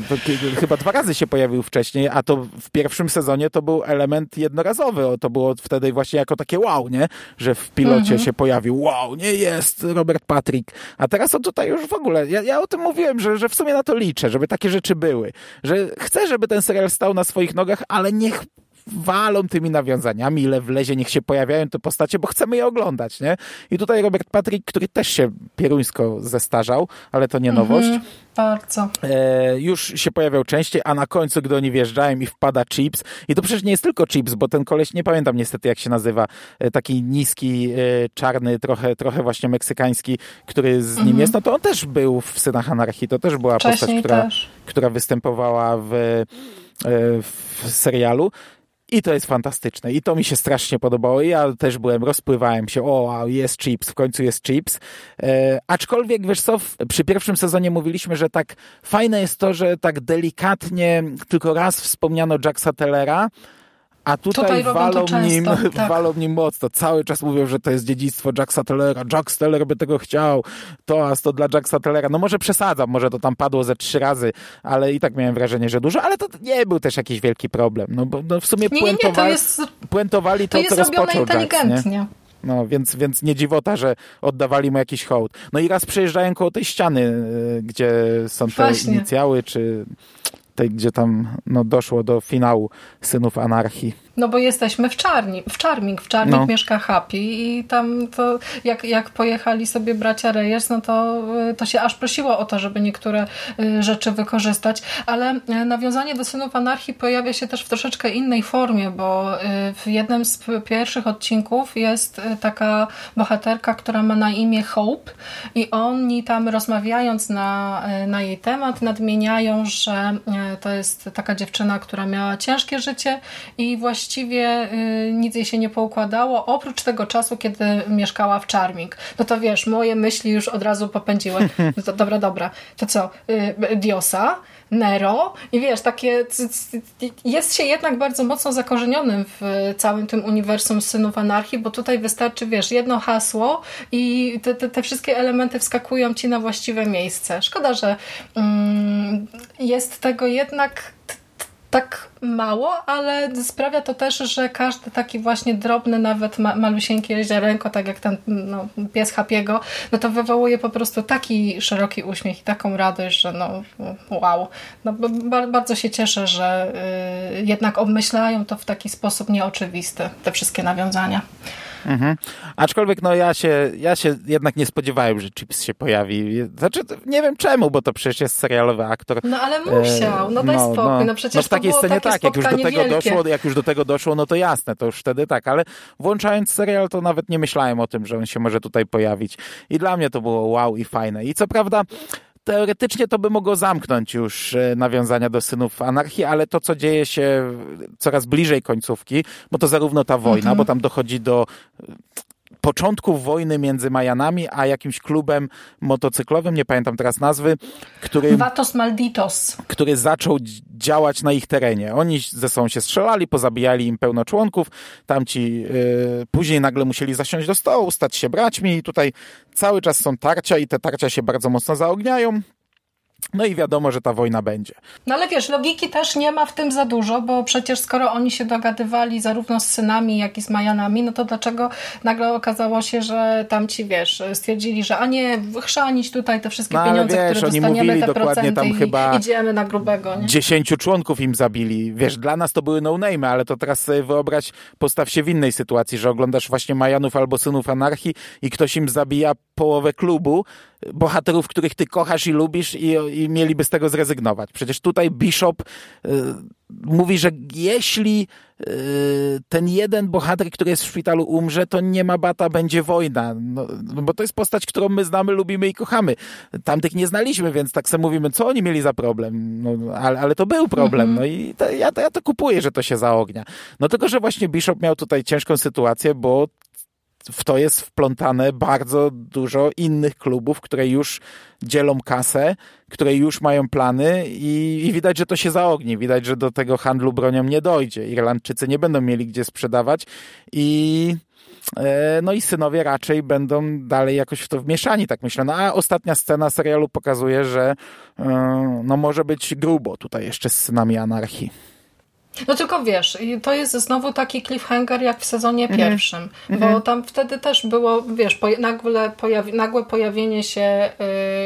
chyba dwa razy się pojawił wcześniej, a to w pierwszym sezonie to był element jednorazowy. To było wtedy właśnie jako takie wow, nie? Że w pilocie mhm. się pojawił wow, nie jest Robert Patrick. A teraz on tutaj już w ogóle, ja, ja o tym mówiłem, że, że w sumie na to liczę, żeby takie rzeczy były. Że chcę, żeby ten serial stał na swoich nogach, ale niech walą tymi nawiązaniami, ile wlezie, niech się pojawiają te postacie, bo chcemy je oglądać, nie? I tutaj Robert Patrick, który też się pieruńsko zestarzał, ale to nie mhm, nowość. -hmm, bardzo. E, już się pojawiał częściej, a na końcu, gdy oni wjeżdżają i wpada Chips, i to przecież nie jest tylko Chips, bo ten koleś, nie pamiętam niestety jak się nazywa, e, taki niski, e, czarny, trochę, trochę właśnie meksykański, który z nim mm -hmm. jest, no to on też był w Synach Anarchii, to też była Wcześniej postać, która, która występowała w, e, w serialu. I to jest fantastyczne. I to mi się strasznie podobało. Ja też byłem, rozpływałem się. O, jest chips, w końcu jest chips. E, aczkolwiek, wiesz co, przy pierwszym sezonie mówiliśmy, że tak fajne jest to, że tak delikatnie tylko raz wspomniano Jacksa Tellera, a tutaj, tutaj walą, nim, (laughs) tak. walą nim mocno. Cały czas mówią, że to jest dziedzictwo Jacksa Tellera. Jack Teller by tego chciał. To, a to dla Jacksa Tellera. No może przesadzam, może to tam padło ze trzy razy, ale i tak miałem wrażenie, że dużo, ale to nie był też jakiś wielki problem. No bo no w sumie nie, puentowali, nie, to, jest, puentowali to, to co rozpoczął Jack, nie? No, więc, więc nie dziwota, że oddawali mu jakiś hołd. No i raz przejeżdżają koło tej ściany, y, gdzie są te Właśnie. inicjały, czy tej, gdzie tam no, doszło do finału Synów Anarchii. No bo jesteśmy w Czarni, w Charming, w Charming no. mieszka Happy i tam to jak, jak pojechali sobie bracia Reyes, no to, to się aż prosiło o to, żeby niektóre y, rzeczy wykorzystać, ale y, nawiązanie do Synów Anarchii pojawia się też w troszeczkę innej formie, bo y, w jednym z pierwszych odcinków jest taka bohaterka, która ma na imię Hope i oni tam rozmawiając na, na jej temat nadmieniają, że to jest taka dziewczyna, która miała ciężkie życie i właśnie właściwie y, nic jej się nie poukładało, oprócz tego czasu, kiedy mieszkała w Charming. No to wiesz, moje myśli już od razu popędziły. No (laughs) to dobra, dobra. To co? Y, Diosa? Nero i wiesz, takie jest się jednak bardzo mocno zakorzenionym w całym tym uniwersum Synów Anarchii, bo tutaj wystarczy, wiesz, jedno hasło i te, te, te wszystkie elementy wskakują ci na właściwe miejsce. Szkoda, że mm, jest tego jednak tak mało, ale sprawia to też, że każdy taki właśnie drobny, nawet ma malusieńki jeziarenko, tak jak ten no, pies Hapiego, no to wywołuje po prostu taki szeroki uśmiech i taką radość, że no wow. No, bardzo się cieszę, że y, jednak obmyślają to w taki sposób nieoczywisty, te wszystkie nawiązania. Mhm. Aczkolwiek no ja się, ja się jednak nie spodziewałem, że Chips się pojawi. Znaczy nie wiem czemu, bo to przecież jest serialowy aktor. No ale musiał, no daj no, spokój, no, no przecież no w takiej to scenie tak, jak już do tego wielkie. doszło, jak już do tego doszło, no to jasne, to już wtedy tak, ale włączając serial to nawet nie myślałem o tym, że on się może tutaj pojawić. I dla mnie to było wow i fajne. I co prawda teoretycznie to by mogło zamknąć już e, nawiązania do synów anarchii, ale to, co dzieje się coraz bliżej końcówki, bo to zarówno ta wojna, mhm. bo tam dochodzi do początków wojny między Majanami a jakimś klubem motocyklowym, nie pamiętam teraz nazwy, który... Vatos Malditos. Który zaczął działać na ich terenie. Oni ze sobą się strzelali, pozabijali im pełno członków, tamci yy, później nagle musieli zasiąść do stołu, stać się braćmi i tutaj cały czas są tarcia i te tarcia się bardzo mocno zaogniają. No i wiadomo, że ta wojna będzie. No ale wiesz, logiki też nie ma w tym za dużo, bo przecież skoro oni się dogadywali zarówno z synami, jak i z Majanami, no to dlaczego nagle okazało się, że tam ci, wiesz, stwierdzili, że a nie, chrzanić tutaj te wszystkie no, pieniądze, wiesz, które dostaniemy, te procenty tam chyba idziemy na grubego. Nie? Dziesięciu członków im zabili. Wiesz, dla nas to były no-name, ale to teraz sobie wyobraź, postaw się w innej sytuacji, że oglądasz właśnie Majanów albo Synów Anarchii i ktoś im zabija połowę klubu, bohaterów, których ty kochasz i lubisz i, i mieliby z tego zrezygnować. Przecież tutaj Bishop y, mówi, że jeśli y, ten jeden bohater, który jest w szpitalu umrze, to nie ma bata, będzie wojna. No, no, bo to jest postać, którą my znamy, lubimy i kochamy. Tamtych nie znaliśmy, więc tak sobie mówimy, co oni mieli za problem. No, ale, ale to był problem. Mhm. No i to, ja, to, ja to kupuję, że to się zaognia. No tylko, że właśnie Bishop miał tutaj ciężką sytuację, bo w to jest wplątane bardzo dużo innych klubów, które już dzielą kasę, które już mają plany i, i, widać, że to się zaogni. Widać, że do tego handlu bronią nie dojdzie. Irlandczycy nie będą mieli gdzie sprzedawać i e, no i synowie raczej będą dalej jakoś w to wmieszani, tak myślę. No a ostatnia scena serialu pokazuje, że e, no może być grubo tutaj jeszcze z synami anarchii. No tylko wiesz, to jest znowu taki cliffhanger jak w sezonie mhm. pierwszym, bo mhm. tam wtedy też było, wiesz, nagle, pojawi, nagłe pojawienie się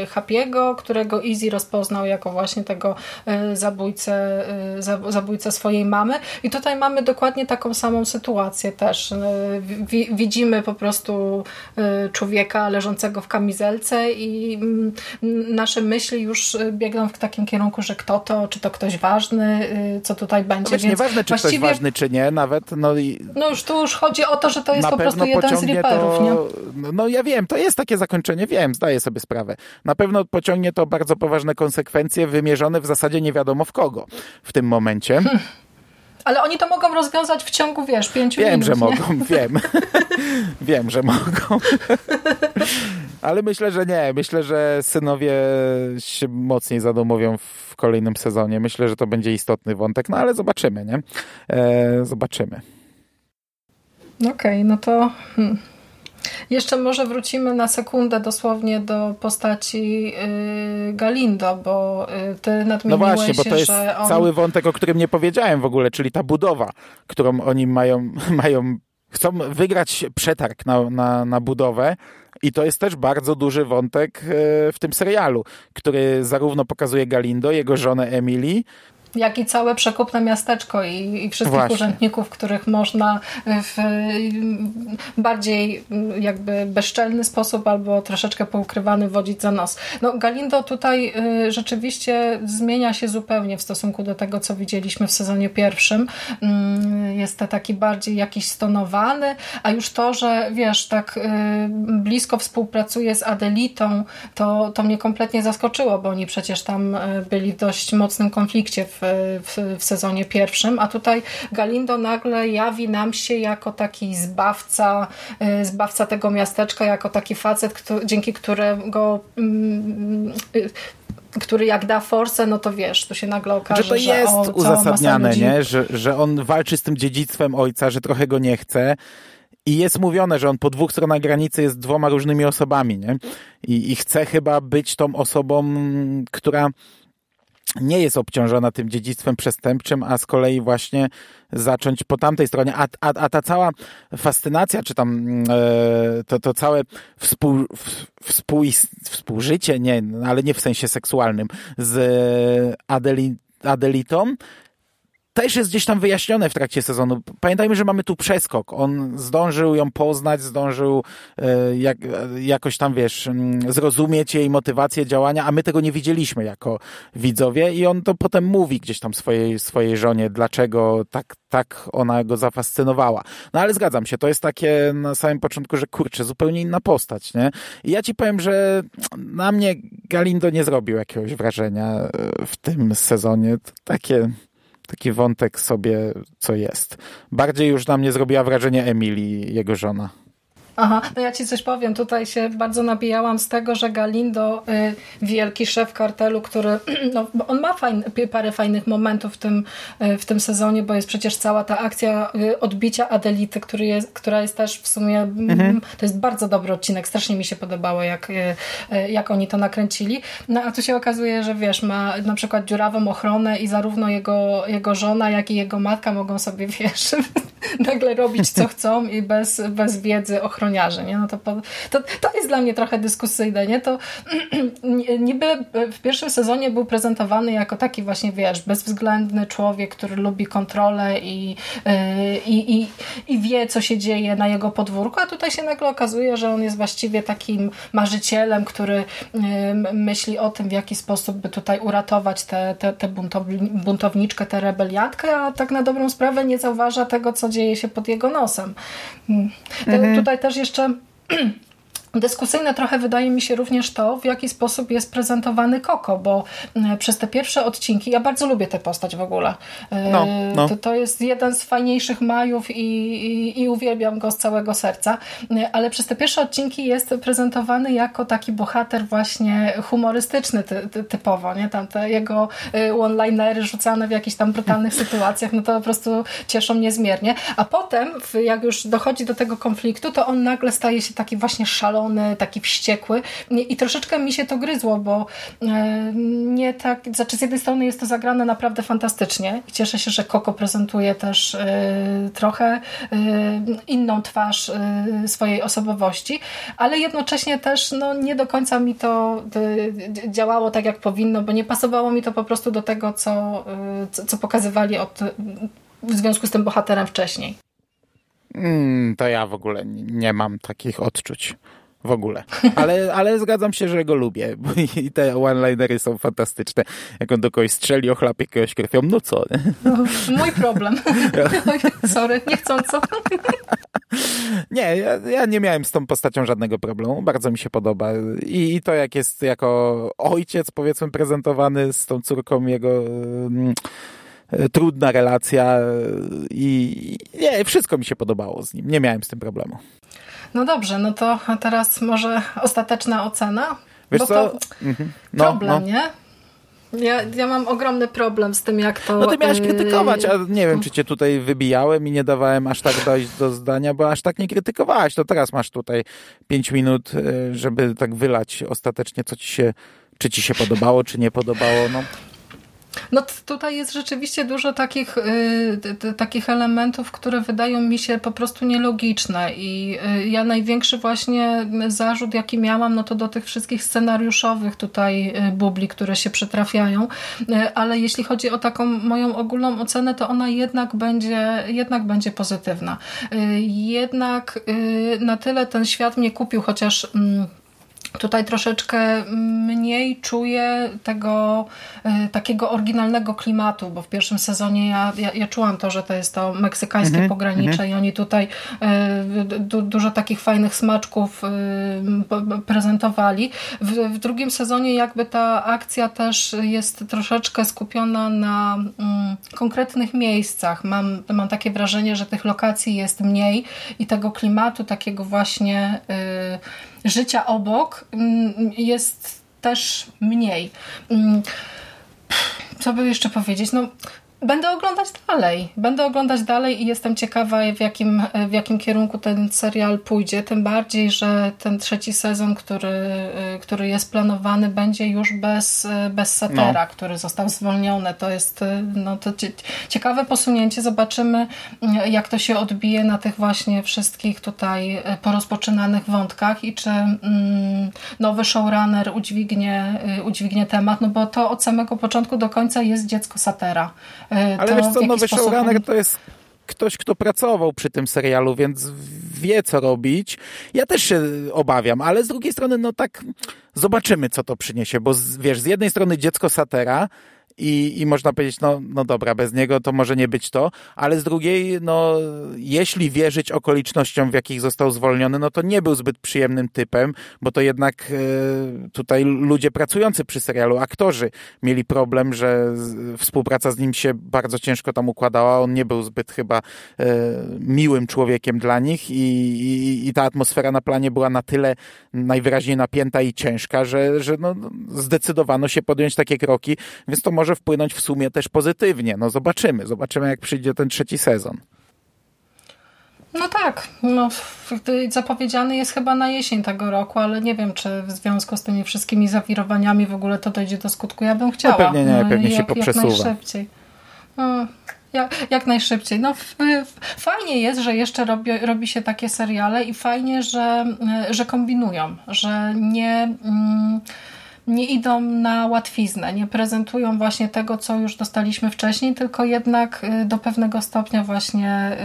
y, Happy'ego, którego Easy rozpoznał jako właśnie tego y, zabójcę, y, zabójcę swojej mamy i tutaj mamy dokładnie taką samą sytuację też. Y, widzimy po prostu y, człowieka leżącego w kamizelce i mm, nasze myśli już biegną w takim kierunku, że kto to, czy to ktoś ważny, y, co tutaj będzie być nieważne, czy właściwie... ktoś ważny, czy nie, nawet. No, i no już tu już chodzi o to, że to jest po prostu jeden z reaperów, to... nie? No ja wiem, to jest takie zakończenie, wiem, zdaję sobie sprawę. Na pewno pociągnie to bardzo poważne konsekwencje wymierzone w zasadzie nie wiadomo w kogo w tym momencie. Hmm. Ale oni to mogą rozwiązać w ciągu, wiesz, pięciu wiem, minut. Wiem, że nie? mogą, (laughs) wiem. wiem, że mogą. (laughs) Ale myślę, że nie. Myślę, że synowie się mocniej zadomowią w kolejnym sezonie. Myślę, że to będzie istotny wątek, no ale zobaczymy, nie? E, zobaczymy. Okej, okay, no to... Hmm. Jeszcze może wrócimy na sekundę dosłownie do postaci yy, Galindo, bo yy, ty nadmieniłeś, No właśnie, bo to jest on... cały wątek, o którym nie powiedziałem w ogóle, czyli ta budowa, którą oni mają, (laughs) mają chcą wygrać przetarg na, na, na budowę i to jest też bardzo duży wątek e, w tym serialu, który zarówno pokazuje Galindo, jego żonę Emily, jak i całe przekupne miasteczko i, i wszystkich Właśnie. urzędników, których można w bardziej jakby bezczelny sposób albo troszeczkę poukrywany wodzić za nos. No, Galindo tutaj y, rzeczywiście zmienia się zupełnie w stosunku do tego, co widzieliśmy w sezonie pierwszym. Mm, jest to taki bardziej jakiś stonowany, a już to, że wiesz, tak y, blisko współpracuje z Adelitą, to, to mnie kompletnie zaskoczyło, bo oni przecież tam y, byli w dość mocnym konflikcie w w, w, sezonie pierwszym, a tutaj Galindo nagle jawi nam się jako taki zbawca, y, zbawca tego miasteczka, jako taki facet, kto, dzięki którego mm, który jak da forsę, no to wiesz, tu się nagle okaże, że to jest że, o, uzasadniane, nie? Że, że on walczy z tym dziedzictwem ojca, że trochę go nie chce i jest mówione, że on po dwóch stronach granicy jest dwoma różnymi osobami, nie? I, i chce chyba być tą osobą, która nie jest obciążona tym dziedzictwem przestępczym, a z kolei właśnie zacząć po tamtej stronie. A, a, a ta cała fascynacja, czy tam e, to, to całe współ, współ, współżycie, nie, ale nie w sensie seksualnym, z Adeli, Adelitą, też jest gdzieś tam wyjaśnione w trakcie sezonu. Pamiętajmy, że mamy tu przeskok. On zdążył ją poznać, zdążył e, jak, jakoś tam, wiesz, mm, zrozumieć jej motywację działania, a my tego nie widzieliśmy jako widzowie i on to potem mówi gdzieś tam swojej, swojej żonie, dlaczego tak, tak ona go zafascynowała. No ale zgadzam się, to jest takie na samym początku, że kurczę, zupełnie inna postać, nie? I ja ci powiem, że na mnie Galindo nie zrobił jakiegoś wrażenia e, w tym sezonie. Takie taki wątek sobie, co jest. Bardziej już na mnie zrobiła wrażenie Emily, jego żona. Aha, no ja ci coś powiem. Tutaj się bardzo nabijałam z tego, że Galindo, y, wielki szef kartelu, który, (clears throat) no, on ma fajn, parę fajnych momentów w tym, y, w tym sezonie, bo jest przecież cała ta akcja y, odbicia Adelity, który jest, która jest też w sumie, mhm. to jest bardzo dobry odcinek, strasznie mi się podobało, jak, jak oni to nakręcili. No a tu się okazuje, że wiesz, ma na przykład dziurawą ochronę i zarówno jego, jego żona, jak i jego matka mogą sobie, (laughs) wiesz, nagle robić co chcą i bez, bez wiedzy ochroniarzy. Nie? No to, to, to jest dla mnie trochę dyskusyjne. Nie? To (clears throat) niby w pierwszym sezonie był prezentowany jako taki właśnie, wiesz, bezwzględny człowiek, który lubi kontrolę i, y, i, i, i wie, co się dzieje na jego podwórku, a tutaj się nagle okazuje, że on jest właściwie takim marzycielem, który y, myśli o tym, w jaki sposób by tutaj uratować tę te, te, te buntowniczkę, tę rebeliantkę, a tak na dobrą sprawę nie zauważa tego, co dzieje się pod jego nosem. Mm. Mhm. Tutaj też jeszcze (clears throat) Dyskusyjne trochę wydaje mi się również to, w jaki sposób jest prezentowany Koko, bo mm, przez te pierwsze odcinki, ja bardzo lubię tę postać w ogóle. E, no, no. To, to jest jeden z fajniejszych majów i, i, i, uwielbiam go z całego serca, e, ale przez te pierwsze odcinki jest prezentowany jako taki bohater właśnie humorystyczny ty, ty, typowo, nie? Tam te jego e, one-linery rzucane w jakichś tam brutalnych (laughs) sytuacjach, no to po prostu cieszą niezmiernie. A potem, jak już dochodzi do tego konfliktu, to on nagle staje się taki właśnie szalony szalony, taki wściekły i troszeczkę mi się to gryzło, bo e, nie tak, znaczy z jednej strony jest to zagrane naprawdę fantastycznie i cieszę się, że Koko prezentuje też e, trochę e, inną twarz swojej osobowości, ale jednocześnie też no, nie do końca mi to działało tak, jak powinno, bo nie pasowało mi to po prostu do tego, co, co pokazywali od, w związku z tym bohaterem wcześniej. Mm, to ja w ogóle nie mam takich odczuć w ogóle. Ale, ale zgadzam się, że go lubię. I te one-linery są fantastyczne. Jak on do kogoś strzeli, ochlapie kogoś krwią, no co? No, mój problem. (laughs) Sorry, niechcąco. Nie, ja, ja, nie miałem z tą postacią żadnego problemu. Bardzo mi się podoba. I, I, to, jak jest jako ojciec, powiedzmy, prezentowany z tą córką jego... Mm, trudna relacja i nie, wszystko mi się podobało z nim. Nie miałem z tym problemu. No dobrze, no to teraz może ostateczna ocena. Wiesz Bo co? To mhm. no, problem, no. nie? Ja, ja mam ogromny problem z tym, jak to... No ty miałeś krytykować, a nie wiem, czy cię tutaj wybijałem i nie dawałem aż tak dojść do zdania, bo aż tak nie krytykowałaś. To teraz masz tutaj pięć minut, e, żeby tak wylać ostatecznie, co ci się, czy ci się podobało, czy nie podobało. No. No tutaj jest rzeczywiście dużo takich, y, takich elementów, które wydają mi się po prostu nielogiczne i y, ja największy właśnie zarzut, jaki miałam, no to do tych wszystkich scenariuszowych tutaj y, bubli, które się przytrafiają, y, ale jeśli chodzi o taką moją ogólną ocenę, to ona jednak będzie, jednak będzie pozytywna. Y, jednak y, na tyle ten świat mnie kupił, chociaż mm, Tutaj troszeczkę mniej czuję tego e, takiego oryginalnego klimatu, bo w pierwszym sezonie ja, ja, ja czułam to, że to jest to meksykańskie mm -hmm, pogranicze mm -hmm. i oni tutaj e, du, dużo takich fajnych smaczków e, prezentowali. W, w, drugim sezonie jakby ta akcja też jest troszeczkę skupiona na mm, konkretnych miejscach. Mam, mam takie wrażenie, że tych lokacji jest mniej i tego klimatu takiego właśnie życia obok mm, jest też mniej. Mm, co by jeszcze powiedzieć? No, Będę oglądać dalej. Będę oglądać dalej i jestem ciekawa, w jakim, w jakim kierunku ten serial pójdzie. Tym bardziej, że ten trzeci sezon, który, który jest planowany, będzie już bez, bez Satera, no. który został zwolniony. To jest no, to ciekawe posunięcie. Zobaczymy, jak to się odbije na tych właśnie wszystkich tutaj porozpoczynanych wątkach i czy mm, nowy showrunner udźwignie, udźwignie temat, no bo to od samego początku do końca jest dziecko Satera Ale wiesz co, nowy showrunner to jest ktoś, kto pracował przy tym serialu, więc wie, co robić. Ja też się obawiam, ale z drugiej strony, no tak, zobaczymy, co to przyniesie, bo wiesz, z jednej strony dziecko Satera, i, i można powiedzieć, no, no dobra, bez niego to może nie być to, ale z drugiej, no jeśli wierzyć okolicznościom, w jakich został zwolniony, no to nie był zbyt przyjemnym typem, bo to jednak e, tutaj ludzie pracujący przy serialu, aktorzy mieli problem, że współpraca z nim się bardzo ciężko tam układała, on nie był zbyt chyba e, miłym człowiekiem dla nich i, i, i ta atmosfera na planie była na tyle najwyraźniej napięta i ciężka, że, że no, zdecydowano się podjąć takie kroki, więc to może wpłynąć w sumie też pozytywnie. No zobaczymy, zobaczymy jak przyjdzie ten trzeci sezon. No tak, no, zapowiedziany jest chyba na jesień tego roku, ale nie wiem, czy w związku z tymi wszystkimi zawirowaniami w ogóle to dojdzie do skutku. Ja bym chciała. No pewnie nie, pewnie jak, się poprzesuwa. Jak najszybciej. No, jak, jak, najszybciej. No, fajnie jest, że jeszcze robi, robi się takie seriale i fajnie, że, że kombinują, że nie... Mm, nie idą na łatwiznę, nie prezentują właśnie tego, co już dostaliśmy wcześniej, tylko jednak y, do pewnego stopnia właśnie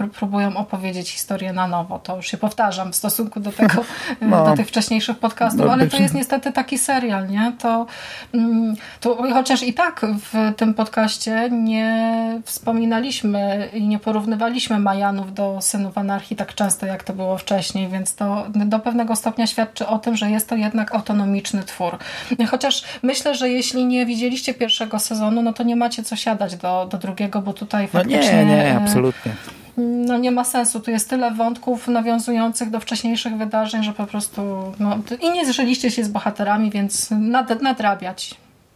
y, próbują opowiedzieć historię na nowo. To już się powtarzam w stosunku do tego, (laughs) y, no. do tych wcześniejszych podcastów, no, ale to jest niestety taki serial, nie? To, mm, to chociaż i tak w tym podcaście nie wspominaliśmy i nie porównywaliśmy Majanów do synów anarchii tak często, jak to było wcześniej, więc to do pewnego stopnia świadczy o tym, że jest to jednak autonomiczny twór utwór. Chociaż myślę, że jeśli nie widzieliście pierwszego sezonu, no to nie macie co siadać do, do drugiego, bo tutaj faktycznie... No nie, nie, absolutnie no nie ma sensu. Tu jest tyle wątków nawiązujących do wcześniejszych wydarzeń, że po prostu no, i nie zżyliście się z bohaterami, więc nad, nadrabiać.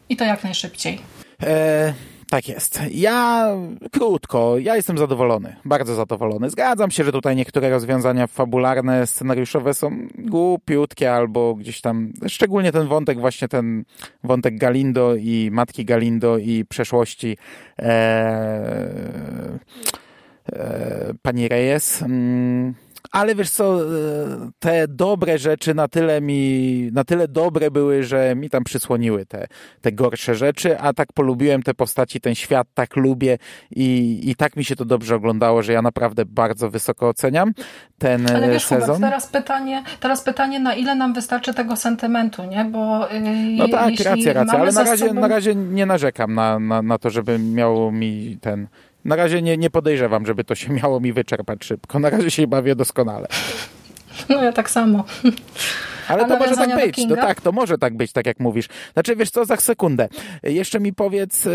I to jak najszybciej. E, tak jest. Ja krótko, ja jestem zadowolony, bardzo zadowolony. Zgadzam się, że tutaj niektóre rozwiązania fabularne, scenariuszowe są głupiutkie albo gdzieś tam, szczególnie ten wątek, właśnie ten wątek Galindo i matki Galindo i przeszłości e, e, pani Reyes. Mm ale wiesz co, e, te dobre rzeczy na tyle mi, na tyle dobre były, że mi tam przysłoniły te, te gorsze rzeczy, a tak polubiłem te postaci, ten świat tak lubię i, i tak mi się to dobrze oglądało, że ja naprawdę bardzo wysoko oceniam ten ale wiesz, sezon. Hubert, teraz pytanie, teraz pytanie, na ile nam wystarczy tego sentymentu, nie? Bo yy, No tak, racja, racja, ale na razie, sobą... na razie nie narzekam na, na, na to, żeby miało mi ten na razie nie, nie podejrzewam, żeby to się miało mi wyczerpać szybko. Na razie się bawię doskonale. No ja tak samo. Ale to może tak być. No tak, to może tak być, tak jak mówisz. Znaczy, wiesz co, za sekundę. Jeszcze mi powiedz, yy,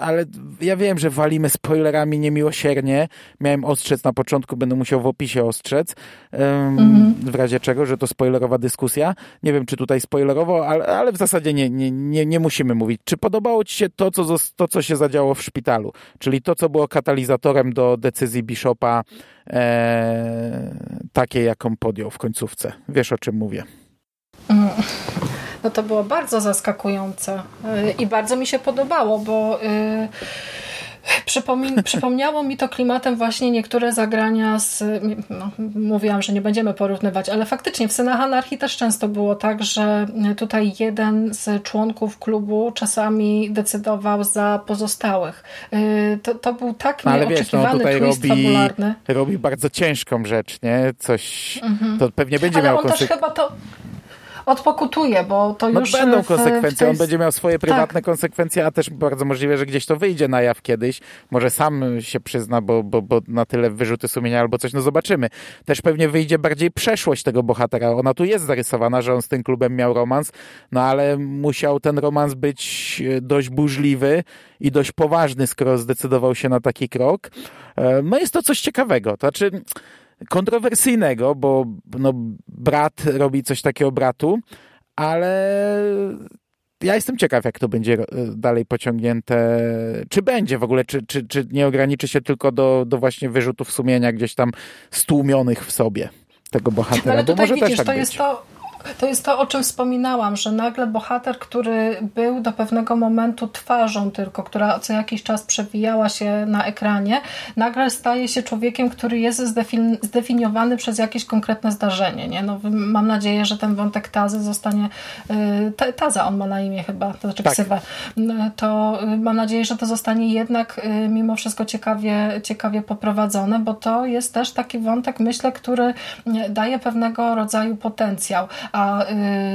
ale ja wiem, że walimy spoilerami niemiłosiernie. Miałem ostrzec na początku, będę musiał w opisie ostrzec. Yy, mhm. W razie czego, że to spoilerowa dyskusja. Nie wiem, czy tutaj spoilerowo, ale, ale w zasadzie nie, nie, nie, nie musimy mówić. Czy podobało ci się to co, to, co się zadziało w szpitalu? Czyli to, co było katalizatorem do decyzji Bishopa, e, takiej, jaką podjął w końcówce. Wiesz, o czym mówię. No to było bardzo zaskakujące i bardzo mi się podobało, bo Przypomin (laughs) przypomniało mi to klimatem właśnie niektóre zagrania z... No, mówiłam, że nie będziemy porównywać, ale faktycznie w Synach Anarchii też często było tak, że tutaj jeden z członków klubu czasami decydował za pozostałych. Y, to, to był tak no, ale nieoczekiwany wiesz, no, tutaj twist robi, fabularny. robi bardzo ciężką rzecz, nie? Coś... Mhm. To pewnie będzie ale miał on też chyba to odpokutuje, bo to no już... będą konsekwencje, on będzie miał swoje prywatne tak. konsekwencje, a też bardzo możliwe, że gdzieś to wyjdzie na jaw kiedyś. Może sam się przyzna, bo, bo, bo na tyle wyrzuty sumienia albo coś, no zobaczymy. Też pewnie wyjdzie bardziej przeszłość tego bohatera. Ona tu jest zarysowana, że on z tym klubem miał romans, no ale musiał ten romans być e, dość burzliwy i dość poważny, skoro zdecydował się na taki krok. E, no jest to coś ciekawego. To znaczy kontrowersyjnego, bo no, brat robi coś takiego bratu, ale ja jestem ciekaw, jak to będzie e, dalej pociągnięte. Czy będzie w ogóle, czy, czy, czy nie ograniczy się tylko do, do właśnie wyrzutów sumienia gdzieś tam stłumionych w sobie tego bohatera, ale bo może widzisz, też tak to być. Jest to to jest to, o czym wspominałam, że nagle bohater, który był do pewnego momentu twarzą tylko, która co jakiś czas przewijała się na ekranie, nagle staje się człowiekiem, który jest zdefiniowany przez jakieś konkretne zdarzenie. Nie? No, mam nadzieję, że ten wątek Tazy zostanie y, Taza on ma na imię chyba, to znaczy tak. ksywę, to y, mam nadzieję, że to zostanie jednak y, mimo wszystko ciekawie, ciekawie poprowadzone, bo to jest też taki wątek, myślę, który daje pewnego rodzaju potencjał a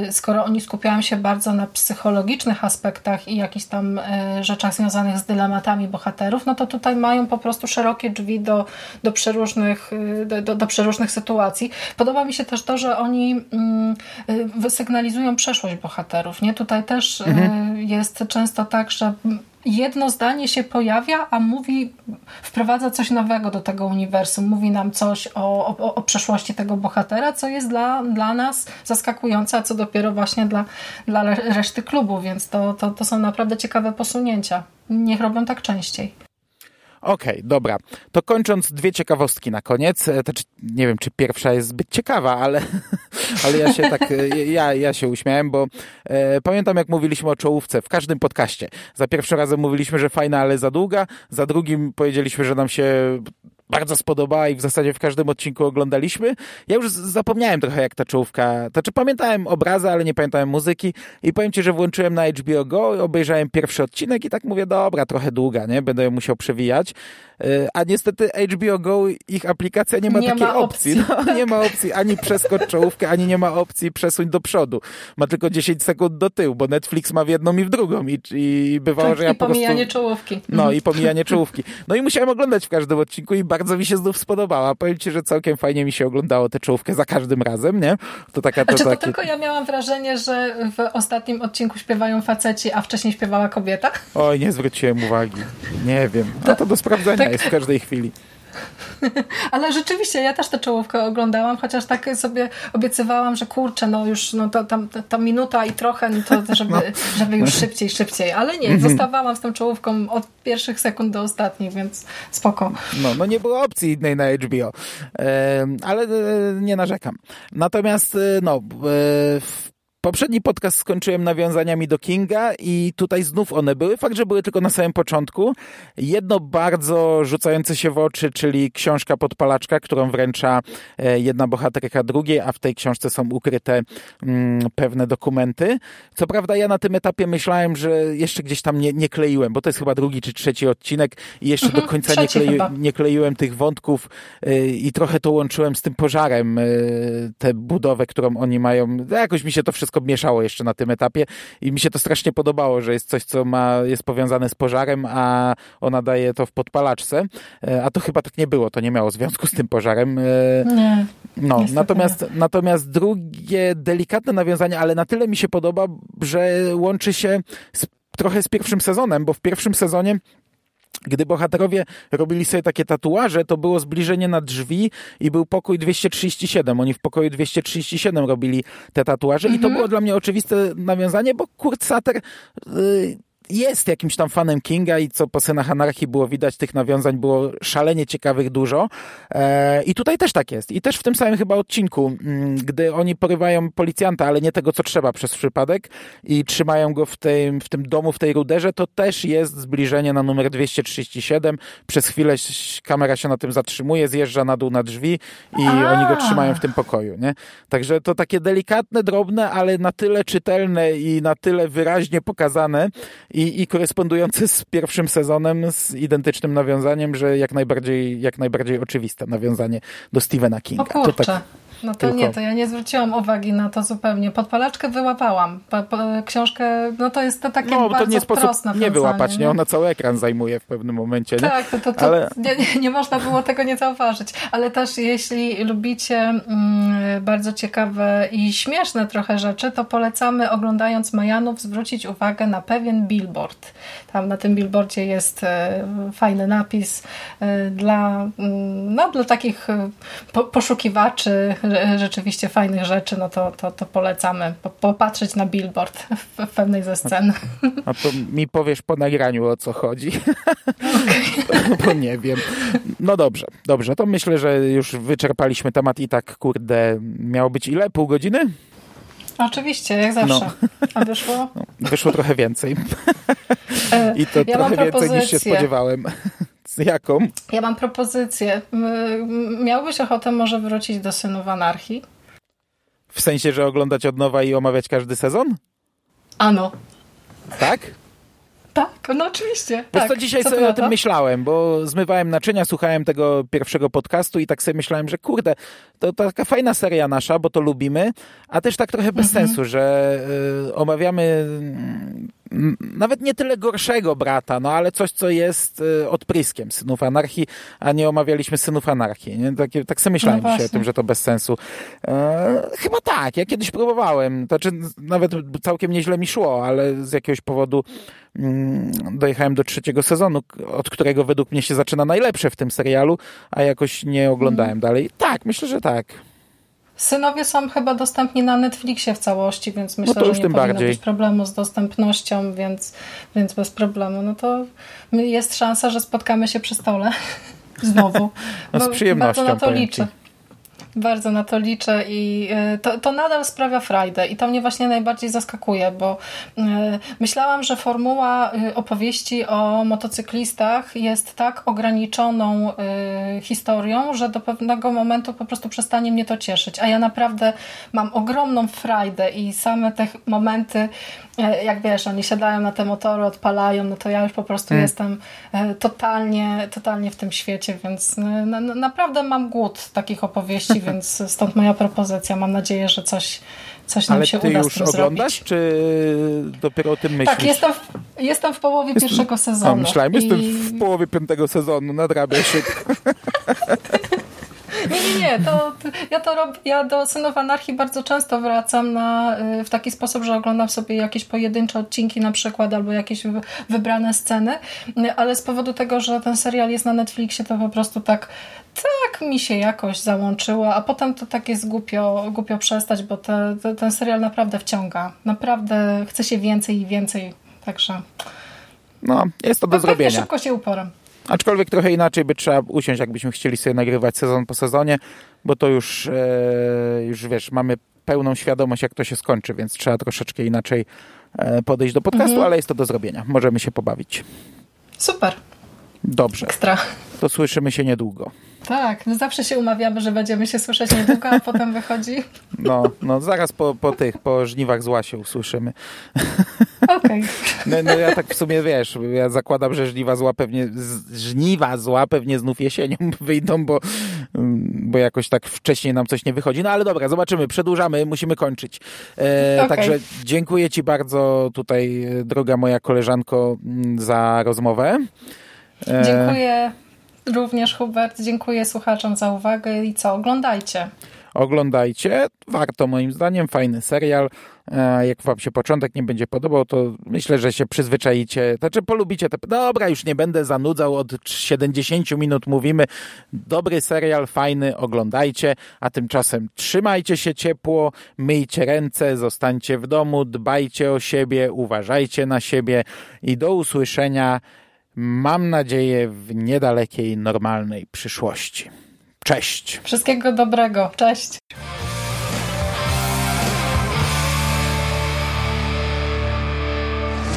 y, skoro oni skupiają się bardzo na psychologicznych aspektach i jakichś tam y, rzeczach związanych z dylematami bohaterów, no to tutaj mają po prostu szerokie drzwi do, do, przeróżnych, y, do, do, przeróżnych sytuacji. Podoba mi się też to, że oni mm, wysygnalizują przeszłość bohaterów. Nie? Tutaj też mhm. jest często tak, że jedno zdanie się pojawia, a mówi, wprowadza coś nowego do tego uniwersum, mówi nam coś o, o, o przeszłości tego bohatera, co jest dla, dla nas zaskakujące, a co dopiero właśnie dla, dla reszty klubu, więc to, to, to są naprawdę ciekawe posunięcia. Niech robią tak częściej. Okej, okay, dobra. To kończąc dwie ciekawostki na koniec. E, to, czy, nie wiem, czy pierwsza jest zbyt ciekawa, ale, (laughs) ale ja się tak, e, ja, ja się uśmiałem, bo e, pamiętam jak mówiliśmy o czołówce w każdym podcaście. Za pierwszym razem mówiliśmy, że fajna, ale za długa. Za drugim powiedzieliśmy, że nam się bardzo spodobała i w zasadzie w każdym odcinku oglądaliśmy. Ja już zapomniałem trochę jak ta czołówka, znaczy pamiętałem obrazy, ale nie pamiętałem muzyki i powiem Ci, że włączyłem na HBO Go, obejrzałem pierwszy odcinek i tak mówię, dobra, trochę długa, nie? Będę ją musiał przewijać. E, a niestety HBO Go, ich aplikacja nie ma nie takiej ma opcji. opcji. No, (laughs) nie ma opcji ani przeskocz czołówkę, ani nie ma opcji przesuń do przodu. Ma tylko 10 sekund do tyłu, bo Netflix ma w jedną i w drugą i, i bywało, tak, że ja po prostu... I pomijanie czołówki. No i pomijanie (laughs) czołówki. No i musiałem oglądać w każdym odcinku i bardzo mi się znów spodobała. Powiem Ci, że całkiem fajnie mi się oglądało tę czołówkę za każdym razem, nie? To taka... To, znaczy, to takie... tylko ja miałam wrażenie, że w ostatnim odcinku śpiewają faceci, a wcześniej śpiewała kobieta? Oj, nie zwróciłem uwagi. Nie wiem. No to do sprawdzenia tak. jest w każdej chwili. (laughs) Ale rzeczywiście, ja też tę czołówkę oglądałam, chociaż tak sobie obiecywałam, że kurczę, no już no to, tam, ta minuta i trochę, no to żeby, no. (laughs) żeby już szybciej, szybciej. Ale nie, mhm. zostawałam z tą czołówką od pierwszych sekund do ostatnich, więc spoko. No, no nie było opcji innej na HBO, e, ale nie narzekam. Natomiast e, no, e, Poprzedni podcast skończyłem nawiązaniami do Kinga i tutaj znów one były. Fakt, że były tylko na samym początku. Jedno bardzo rzucające się w oczy, czyli książka Podpalaczka, którą wręcza e, jedna bohaterka drugiej, a w tej książce są ukryte mm, pewne dokumenty. Co prawda ja na tym etapie myślałem, że jeszcze gdzieś tam nie, nie kleiłem, bo to jest chyba drugi czy trzeci odcinek i jeszcze mhm, do końca nie, klei, nie, kleiłem tych wątków y, i trochę to łączyłem z tym pożarem, y, tę budowę, którą oni mają. Jakoś mi się to wszystko wszystko mieszało jeszcze na tym etapie i mi się to strasznie podobało, że jest coś, co ma, jest powiązane z pożarem, a ona daje to w podpalaczce, e, a to chyba tak nie było, to nie miało związku z tym pożarem. E, nie. No, natomiast, natomiast drugie delikatne nawiązanie, ale na tyle mi się podoba, że łączy się z, trochę z pierwszym sezonem, bo w pierwszym sezonie gdy bohaterowie robili sobie takie tatuaże, to było zbliżenie na drzwi i był pokój 237. Oni w pokoju 237 robili te tatuaże i to mhm. było dla mnie oczywiste nawiązanie, bo Kurt Sater yy, jest jakimś tam fanem Kinga i co po Synach Anarchii było widać, tych nawiązań było szalenie ciekawych dużo. E, I tutaj też tak jest. I też w tym samym chyba odcinku, mm, gdy oni porywają policjanta, ale nie tego, co trzeba przez przypadek i trzymają go w tym, w tym domu, w tej ruderze, to też jest zbliżenie na numer 237. Przez chwilę kamera się na tym zatrzymuje, zjeżdża na dół na drzwi i A. oni go trzymają w tym pokoju. Nie? Także to takie delikatne, drobne, ale na tyle czytelne i na tyle wyraźnie pokazane i, i korespondujące z pierwszym sezonem, z identycznym nawiązaniem, że jak najbardziej, jak najbardziej oczywiste nawiązanie do Stephena Kinga. O kurczę. To tak, no to Tylko... nie, to ja nie zwróciłam uwagi na to zupełnie. Podpalaczkę wyłapałam. Po, po, książkę, no to jest to takie no, bardzo to nie sposób nie wyłapać, nie? Ona cały ekran zajmuje w pewnym momencie, nie? Tak, to, to, to Ale... nie, nie, można było tego nie zauważyć. Ale też jeśli lubicie mm, bardzo ciekawe i śmieszne trochę rzeczy, to polecamy oglądając Majanów zwrócić uwagę na pewien billboard. Tam na tym billboardzie jest e, fajny napis e, dla, mm, no, dla takich e, po, poszukiwaczy rzeczywiście fajnych rzeczy, no to, to, to polecamy popatrzeć na billboard w, pewnej ze scen. A to mi powiesz po nagraniu o co chodzi. Okay. (laughs) Bo nie wiem. No dobrze, dobrze. To myślę, że już wyczerpaliśmy temat i tak, kurde, miało być ile? Pół godziny? Oczywiście, jak zawsze. No. A wyszło? No, wyszło trochę więcej. E, I to ja trochę więcej niż się spodziewałem. (laughs) Jaką? Ja mam propozycję. Miałbyś ochotę może wrócić do Synów Anarchii? W sensie, że oglądać od nowa i omawiać każdy sezon? Ano. Tak? Tak, no oczywiście. Wiesz tak. co, dzisiaj co sobie o tym myślałem, bo zmywałem naczynia, słuchałem tego pierwszego podcastu i tak sobie myślałem, że kurde, to, to taka fajna seria nasza, bo to lubimy, a też tak trochę bez mhm. sensu, że y, omawiamy nawet nie tyle gorszego brata, no ale coś, co jest y, odpryskiem Synów Anarchii, a nie omawialiśmy Synów Anarchii. Nie? Tak, tak sobie myślałem no dzisiaj o tym, że to bez sensu. E, chyba tak, ja kiedyś próbowałem, znaczy nawet całkiem nieźle mi szło, ale z jakiegoś powodu mm, dojechałem do trzeciego sezonu, od którego według mnie się zaczyna najlepsze w tym serialu, a jakoś nie oglądałem mm. dalej. Tak, myślę, że tak. Synowie są chyba dostępni na Netflixie w całości, więc myślę, no że nie powinno bardziej. być problemu z dostępnością, więc, więc bez problemu. No to jest szansa, że spotkamy się przy stole (laughs) znowu. No z przyjemnością. Bardzo na to liczę. Bardzo na to liczę i e, to, to nadal sprawia frajdę i to mnie właśnie najbardziej zaskakuje, bo e, myślałam, że formuła e, opowieści o motocyklistach jest tak ograniczoną historią, że do pewnego momentu po prostu przestanie mnie to cieszyć, a ja naprawdę mam ogromną frajdę i same te momenty, jak wiesz, oni siadają na te motory, odpalają, no to ja już po prostu hmm. jestem totalnie, totalnie w tym świecie, więc na, naprawdę mam głód takich opowieści, więc stąd moja propozycja. Mam nadzieję, że coś, coś nam Ale się uda z tym oglądasz, zrobić. czy dopiero o tym myślisz? Tak, jestem w, jestem w połowie jestem, pierwszego sezonu. A, myślałem, i... jestem w połowie piątego sezonu, nadrabiam szybko. (laughs) Nie, nie, nie. To, to, ja, to rob, ja do Synów Anarchii bardzo często wracam na, y, w taki sposób, że oglądam sobie jakieś pojedyncze odcinki na przykład albo jakieś wybrane sceny, y, ale z powodu tego, że ten serial jest na Netflixie, to po prostu tak tak mi się jakoś załączyło, a potem to tak jest głupio, głupio przestać, bo te, te, ten serial naprawdę wciąga. Naprawdę chce się więcej i więcej, także... No, jest to do tak, zrobienia. szybko się uporam. Aczkolwiek trochę inaczej by trzeba usiąść, jakbyśmy chcieli sobie nagrywać sezon po sezonie, bo to już, e, już wiesz, mamy pełną świadomość, jak to się skończy, więc trzeba troszeczkę inaczej e, podejść do podcastu, mhm. ale jest to do zrobienia. Możemy się pobawić. Super. Dobrze. Ekstra. To słyszymy się niedługo. Tak, no zawsze się umawiamy, że będziemy się słyszeć niedługo, a potem wychodzi. No, no zaraz po, po tych, po żniwach zła się usłyszymy. Okej. Okay. No, no, ja tak w sumie, wiesz, ja zakładam, że żniwa zła pewnie, żniwa zła pewnie znów jesienią (laughs) wyjdą, bo, bo jakoś tak wcześniej nam coś nie wychodzi. No ale dobra, zobaczymy, przedłużamy, musimy kończyć. E, okay. Także dziękuję Ci bardzo tutaj, droga moja koleżanko, za rozmowę. E, dziękuję również Hubert, dziękuję słuchaczom za uwagę i co, oglądajcie. oglądajcie. Warto moim zdaniem, fajny serial. E, jak wam się początek nie będzie podobał, to myślę, że się przyzwyczajicie, znaczy polubicie te... Dobra, już nie będę zanudzał, od 70 minut mówimy. Dobry serial, fajny, oglądajcie, a tymczasem trzymajcie się ciepło, myjcie ręce, zostańcie w domu, dbajcie o siebie, uważajcie na siebie i do usłyszenia, mam nadzieję, w niedalekiej, normalnej przyszłości. Cześć! Wszystkiego dobrego, cześć!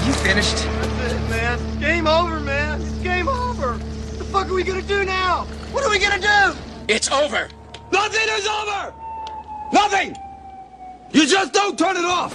You finished? That's it, man. Game over, man. It's game over. What the fuck are we gonna do now? What are we gonna do? It's over. Nothing is over. Nothing. You just don't turn it off.